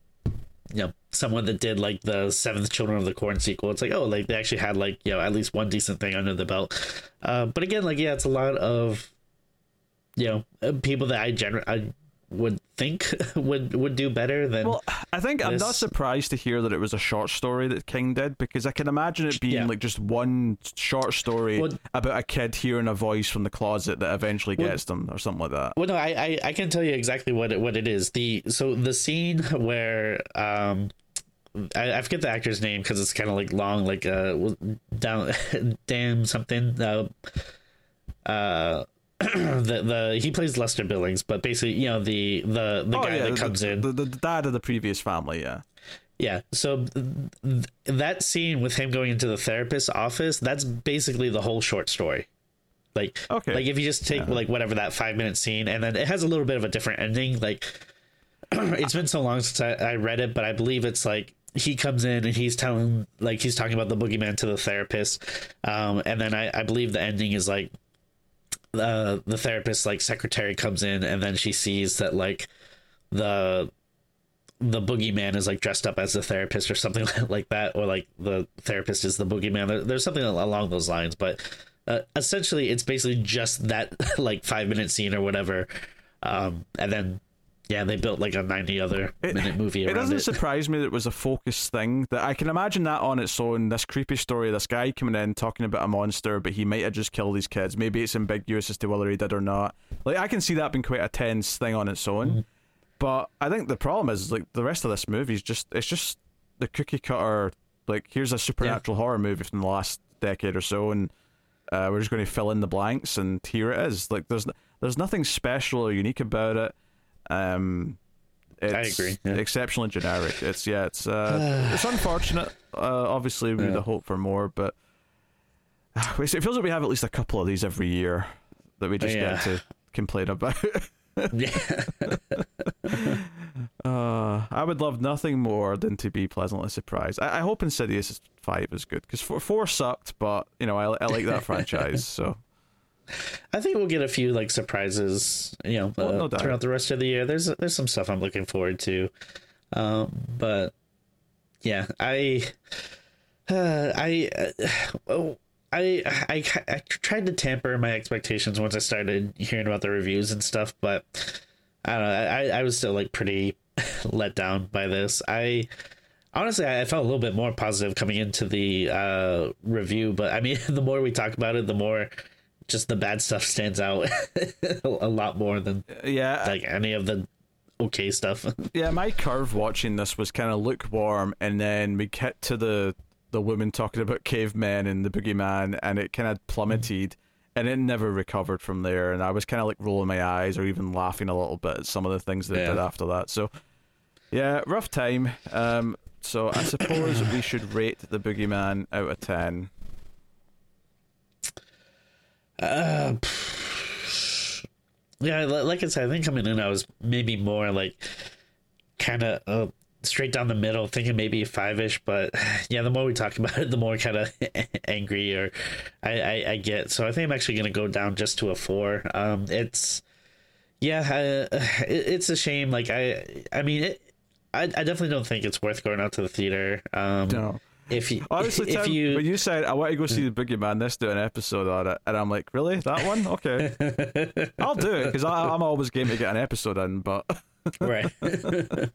you know someone that did like the seventh children of the corn sequel it's like oh like they actually had like you know at least one decent thing under the belt uh, but again like yeah it's a lot of you know uh, people that i generally i would think would would do better than well i think this. i'm not surprised to hear that it was a short story that king did because i can imagine it being yeah. like just one short story well, about a kid hearing a voice from the closet that eventually gets well, them or something like that well no I, I i can tell you exactly what it what it is the so the scene where um I, I forget the actor's name because it's kind of like long, like uh, down, damn something. Uh, uh, the the he plays Lester Billings, but basically, you know, the the the oh, guy yeah, that comes the, in, the, the dad of the previous family, yeah. Yeah, so th- that scene with him going into the therapist's office, that's basically the whole short story. Like, okay. like if you just take yeah. like whatever that five minute scene, and then it has a little bit of a different ending. Like, it's been so long since I, I read it, but I believe it's like he comes in and he's telling like he's talking about the boogeyman to the therapist um, and then I, I believe the ending is like uh, the therapist like secretary comes in and then she sees that like the the boogeyman is like dressed up as the therapist or something like that or like the therapist is the boogeyman. There, there's something along those lines but uh, essentially it's basically just that like five minute scene or whatever um, and then yeah, they built like a 90 other minute it, movie It doesn't it. surprise me that it was a focused thing. That I can imagine that on its own, this creepy story, this guy coming in talking about a monster, but he might have just killed these kids. Maybe it's ambiguous as to whether he did or not. Like, I can see that being quite a tense thing on its own. Mm-hmm. But I think the problem is, like, the rest of this movie is just, it's just the cookie cutter, like, here's a supernatural yeah. horror movie from the last decade or so, and uh, we're just going to fill in the blanks, and here it is. Like, there's, there's nothing special or unique about it um, I agree. Yeah. Exceptionally generic. It's yeah. It's uh, it's unfortunate. Uh, obviously, we yeah. would hope for more, but it feels like we have at least a couple of these every year that we just yeah. get to complain about. yeah. uh, I would love nothing more than to be pleasantly surprised. I, I hope Insidious Five is good because four, four sucked, but you know I, I like that franchise, so I think we'll get a few like surprises, you know, well, uh, no throughout the rest of the year. There's there's some stuff I'm looking forward to, um, but yeah, I, uh, I, uh, oh, I, I, I tried to tamper my expectations once I started hearing about the reviews and stuff, but I don't know. I, I was still like pretty let down by this. I honestly I felt a little bit more positive coming into the uh, review, but I mean, the more we talk about it, the more just the bad stuff stands out a lot more than yeah like any of the okay stuff. yeah, my curve watching this was kind of lukewarm, and then we get to the the woman talking about cavemen and the boogeyman, and it kind of plummeted. And it never recovered from there, and I was kind of like rolling my eyes or even laughing a little bit at some of the things they yeah. did after that. So, yeah, rough time. Um, so I suppose we should rate the boogeyman out of ten. Uh, yeah, like I said, I think coming in, I was maybe more like kind of uh, straight down the middle, thinking maybe five ish. But yeah, the more we talk about it, the more kind of angry or I, I, I, get. So I think I'm actually going to go down just to a four. Um, it's yeah, it, it's a shame. Like I, I mean, it, I, I definitely don't think it's worth going out to the theater. Um, no if you honestly, if Tim, you when you said I want to go see the Boogeyman, let's do an episode on it, and I'm like, really, that one? Okay, I'll do it because I'm always game to get an episode in, but right.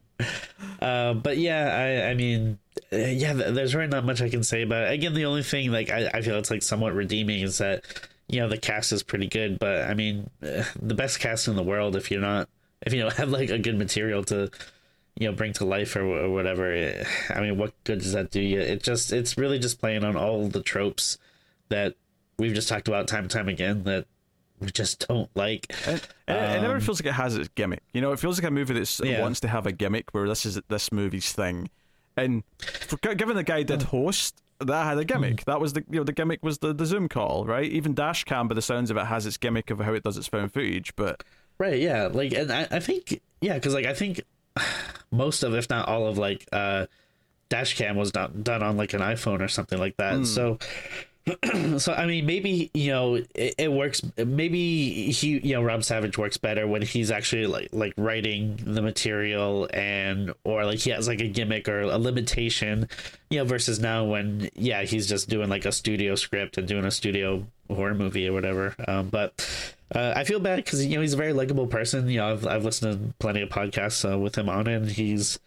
uh, but yeah, I, I mean, uh, yeah, there's really not much I can say about it. Again, the only thing like I, I feel it's like somewhat redeeming is that you know the cast is pretty good, but I mean, uh, the best cast in the world if you're not if you know have like a good material to you know bring to life or, or whatever i mean what good does that do you it just it's really just playing on all the tropes that we've just talked about time and time again that we just don't like and, and um, it never um, feels like it has its gimmick you know it feels like a movie that yeah. wants to have a gimmick where this is this movie's thing and for, given the guy did host that had a gimmick. Mm. That was the you know the gimmick was the, the Zoom call, right? Even Dashcam, by the sounds of it, has its gimmick of how it does its phone footage. But right, yeah, like and I, I think yeah, because like I think most of, if not all of, like uh, dash cam was not done on like an iPhone or something like that. Hmm. So so I mean maybe you know it, it works maybe he you know Rob Savage works better when he's actually like like writing the material and or like he has like a gimmick or a limitation you know versus now when yeah he's just doing like a studio script and doing a studio horror movie or whatever. Um, but uh, I feel bad because you know he's a very likable person. You know I've, I've listened to plenty of podcasts uh, with him on it and he's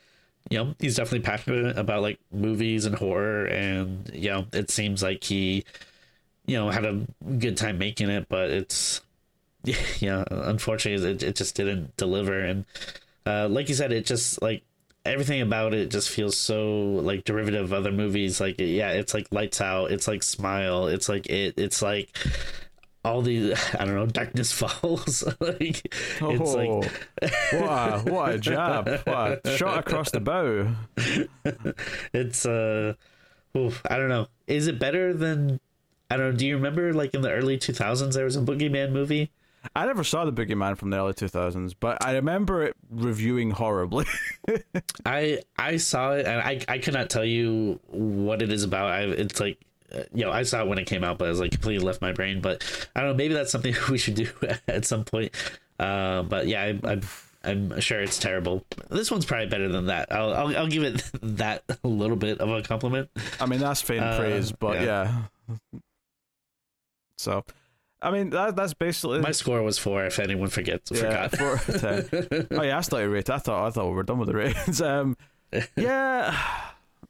you know he's definitely passionate about like movies and horror and you know it seems like he you know had a good time making it but it's yeah unfortunately it, it just didn't deliver. And uh like you said it just like everything about it just feels so like derivative of other movies. Like yeah it's like lights out it's like smile it's like it it's like all the I don't know darkness falls like it's like Oh, what a what a jab! What a shot across the bow. it's uh oof, i don't know is it better than i don't know do you remember like in the early 2000s there was a boogeyman movie I never saw the Boogeyman from the early 2000s, but I remember it reviewing horribly. i i saw it and i i cannot tell you what it is about i it's like you know i saw it when it came out but it was like completely left my brain but i don't know maybe that's something we should do at some point uh but yeah i, I I'm sure it's terrible. This one's probably better than that. I'll I'll, I'll give it that a little bit of a compliment. I mean, that's faint Uh, praise, but yeah. So, I mean, that that's basically My score was four. If anyone forgets, yeah, forgot. four ten. Oh yeah, I still rate. I thought I thought we were done with the ratings. Um, yeah,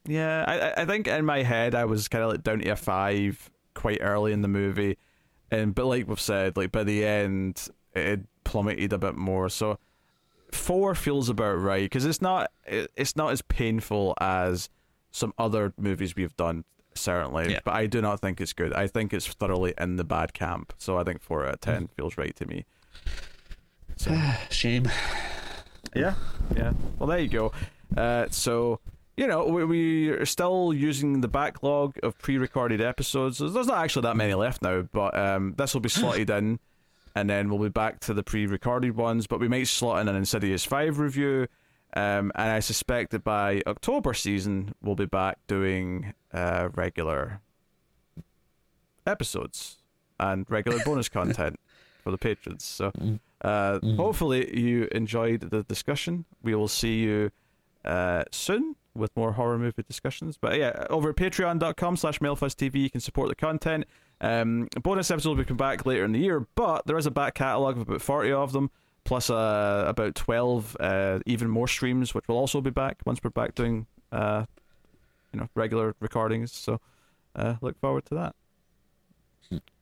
yeah. I I- think in my head I was kind of like down to a five quite early in the movie, and but like we've said, like by the end it plummeted a bit more. So four feels about right because it's not it- it's not as painful as some other movies we've done certainly Yeah. but i do not think it's good i think it's thoroughly in the bad camp so i think four out of. 10 feels right to me So. Shame. yeah yeah well there you go uh so you know we, we are still using the backlog of pre-recorded episodes. There's not actually that many left now but um this will be slotted in and then we'll be back to the pre-recorded ones but we might slot in an insidious 5 review um, and i suspect that by october season we'll be back doing uh, regular episodes and regular bonus content for the patrons. So uh, hopefully you enjoyed the discussion. We will see you uh, soon with more horror movie discussions. But yeah, over at patreon.com slash mildfuzztv, you can support the content. Um, bonus episodes will come back later in the year, but there is a back catalogue of about 40 of them, plus uh, about 12 uh, even more streams, which will also be back once we're back doing uh, you know regular recordings. So uh, look forward to that.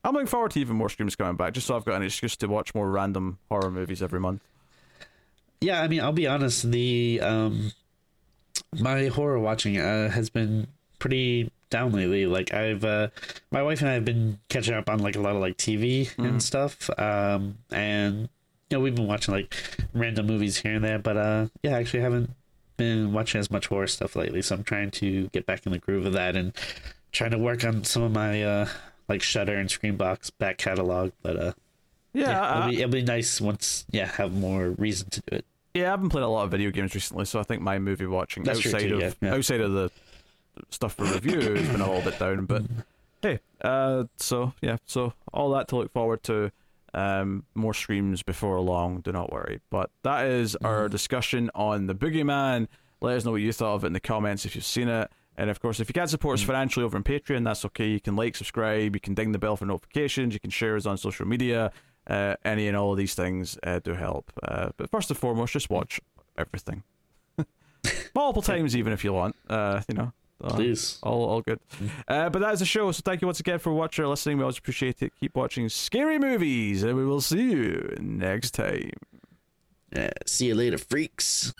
I'm looking forward to even more streams coming back, just so I've got an excuse to watch more random horror movies every month. Yeah, I mean, I'll be honest. The um, my horror watching uh, has been pretty down lately. Like I've, uh, my wife and I have been catching up on like a lot of like TV and stuff. Um, and you know we've been watching like random movies here and there, but uh, yeah, I actually haven't been watching as much horror stuff lately. So I'm trying to get back in the groove of that and trying to work on some of my uh like Shudder and Screambox back catalog. But uh, Yeah, yeah, it'll, be, it'll be nice once yeah have more reason to do it. Yeah, I've been playing a lot of video games recently, so I think my movie watching That's outside too, of yeah, yeah. outside of the stuff for review has been a little bit down. But hey, uh, so yeah, so all that to look forward to. Um, more streams before long. Do not worry. But that is our discussion on the Boogeyman. Let us know what you thought of it in the comments if you've seen it. And of course, if you can't support us financially over on Patreon, that's okay. You can like, subscribe, you can ding the bell for notifications, you can share us on social media. Uh, any and all of these things uh, do help. Uh, but first and foremost, just watch everything. Multiple times, even if you want. Uh, you know, uh, Please. all all good. Uh, but that is the show. So thank you once again for watching or listening. We always appreciate it. Keep watching scary movies, and we will see you next time. See you later, freaks.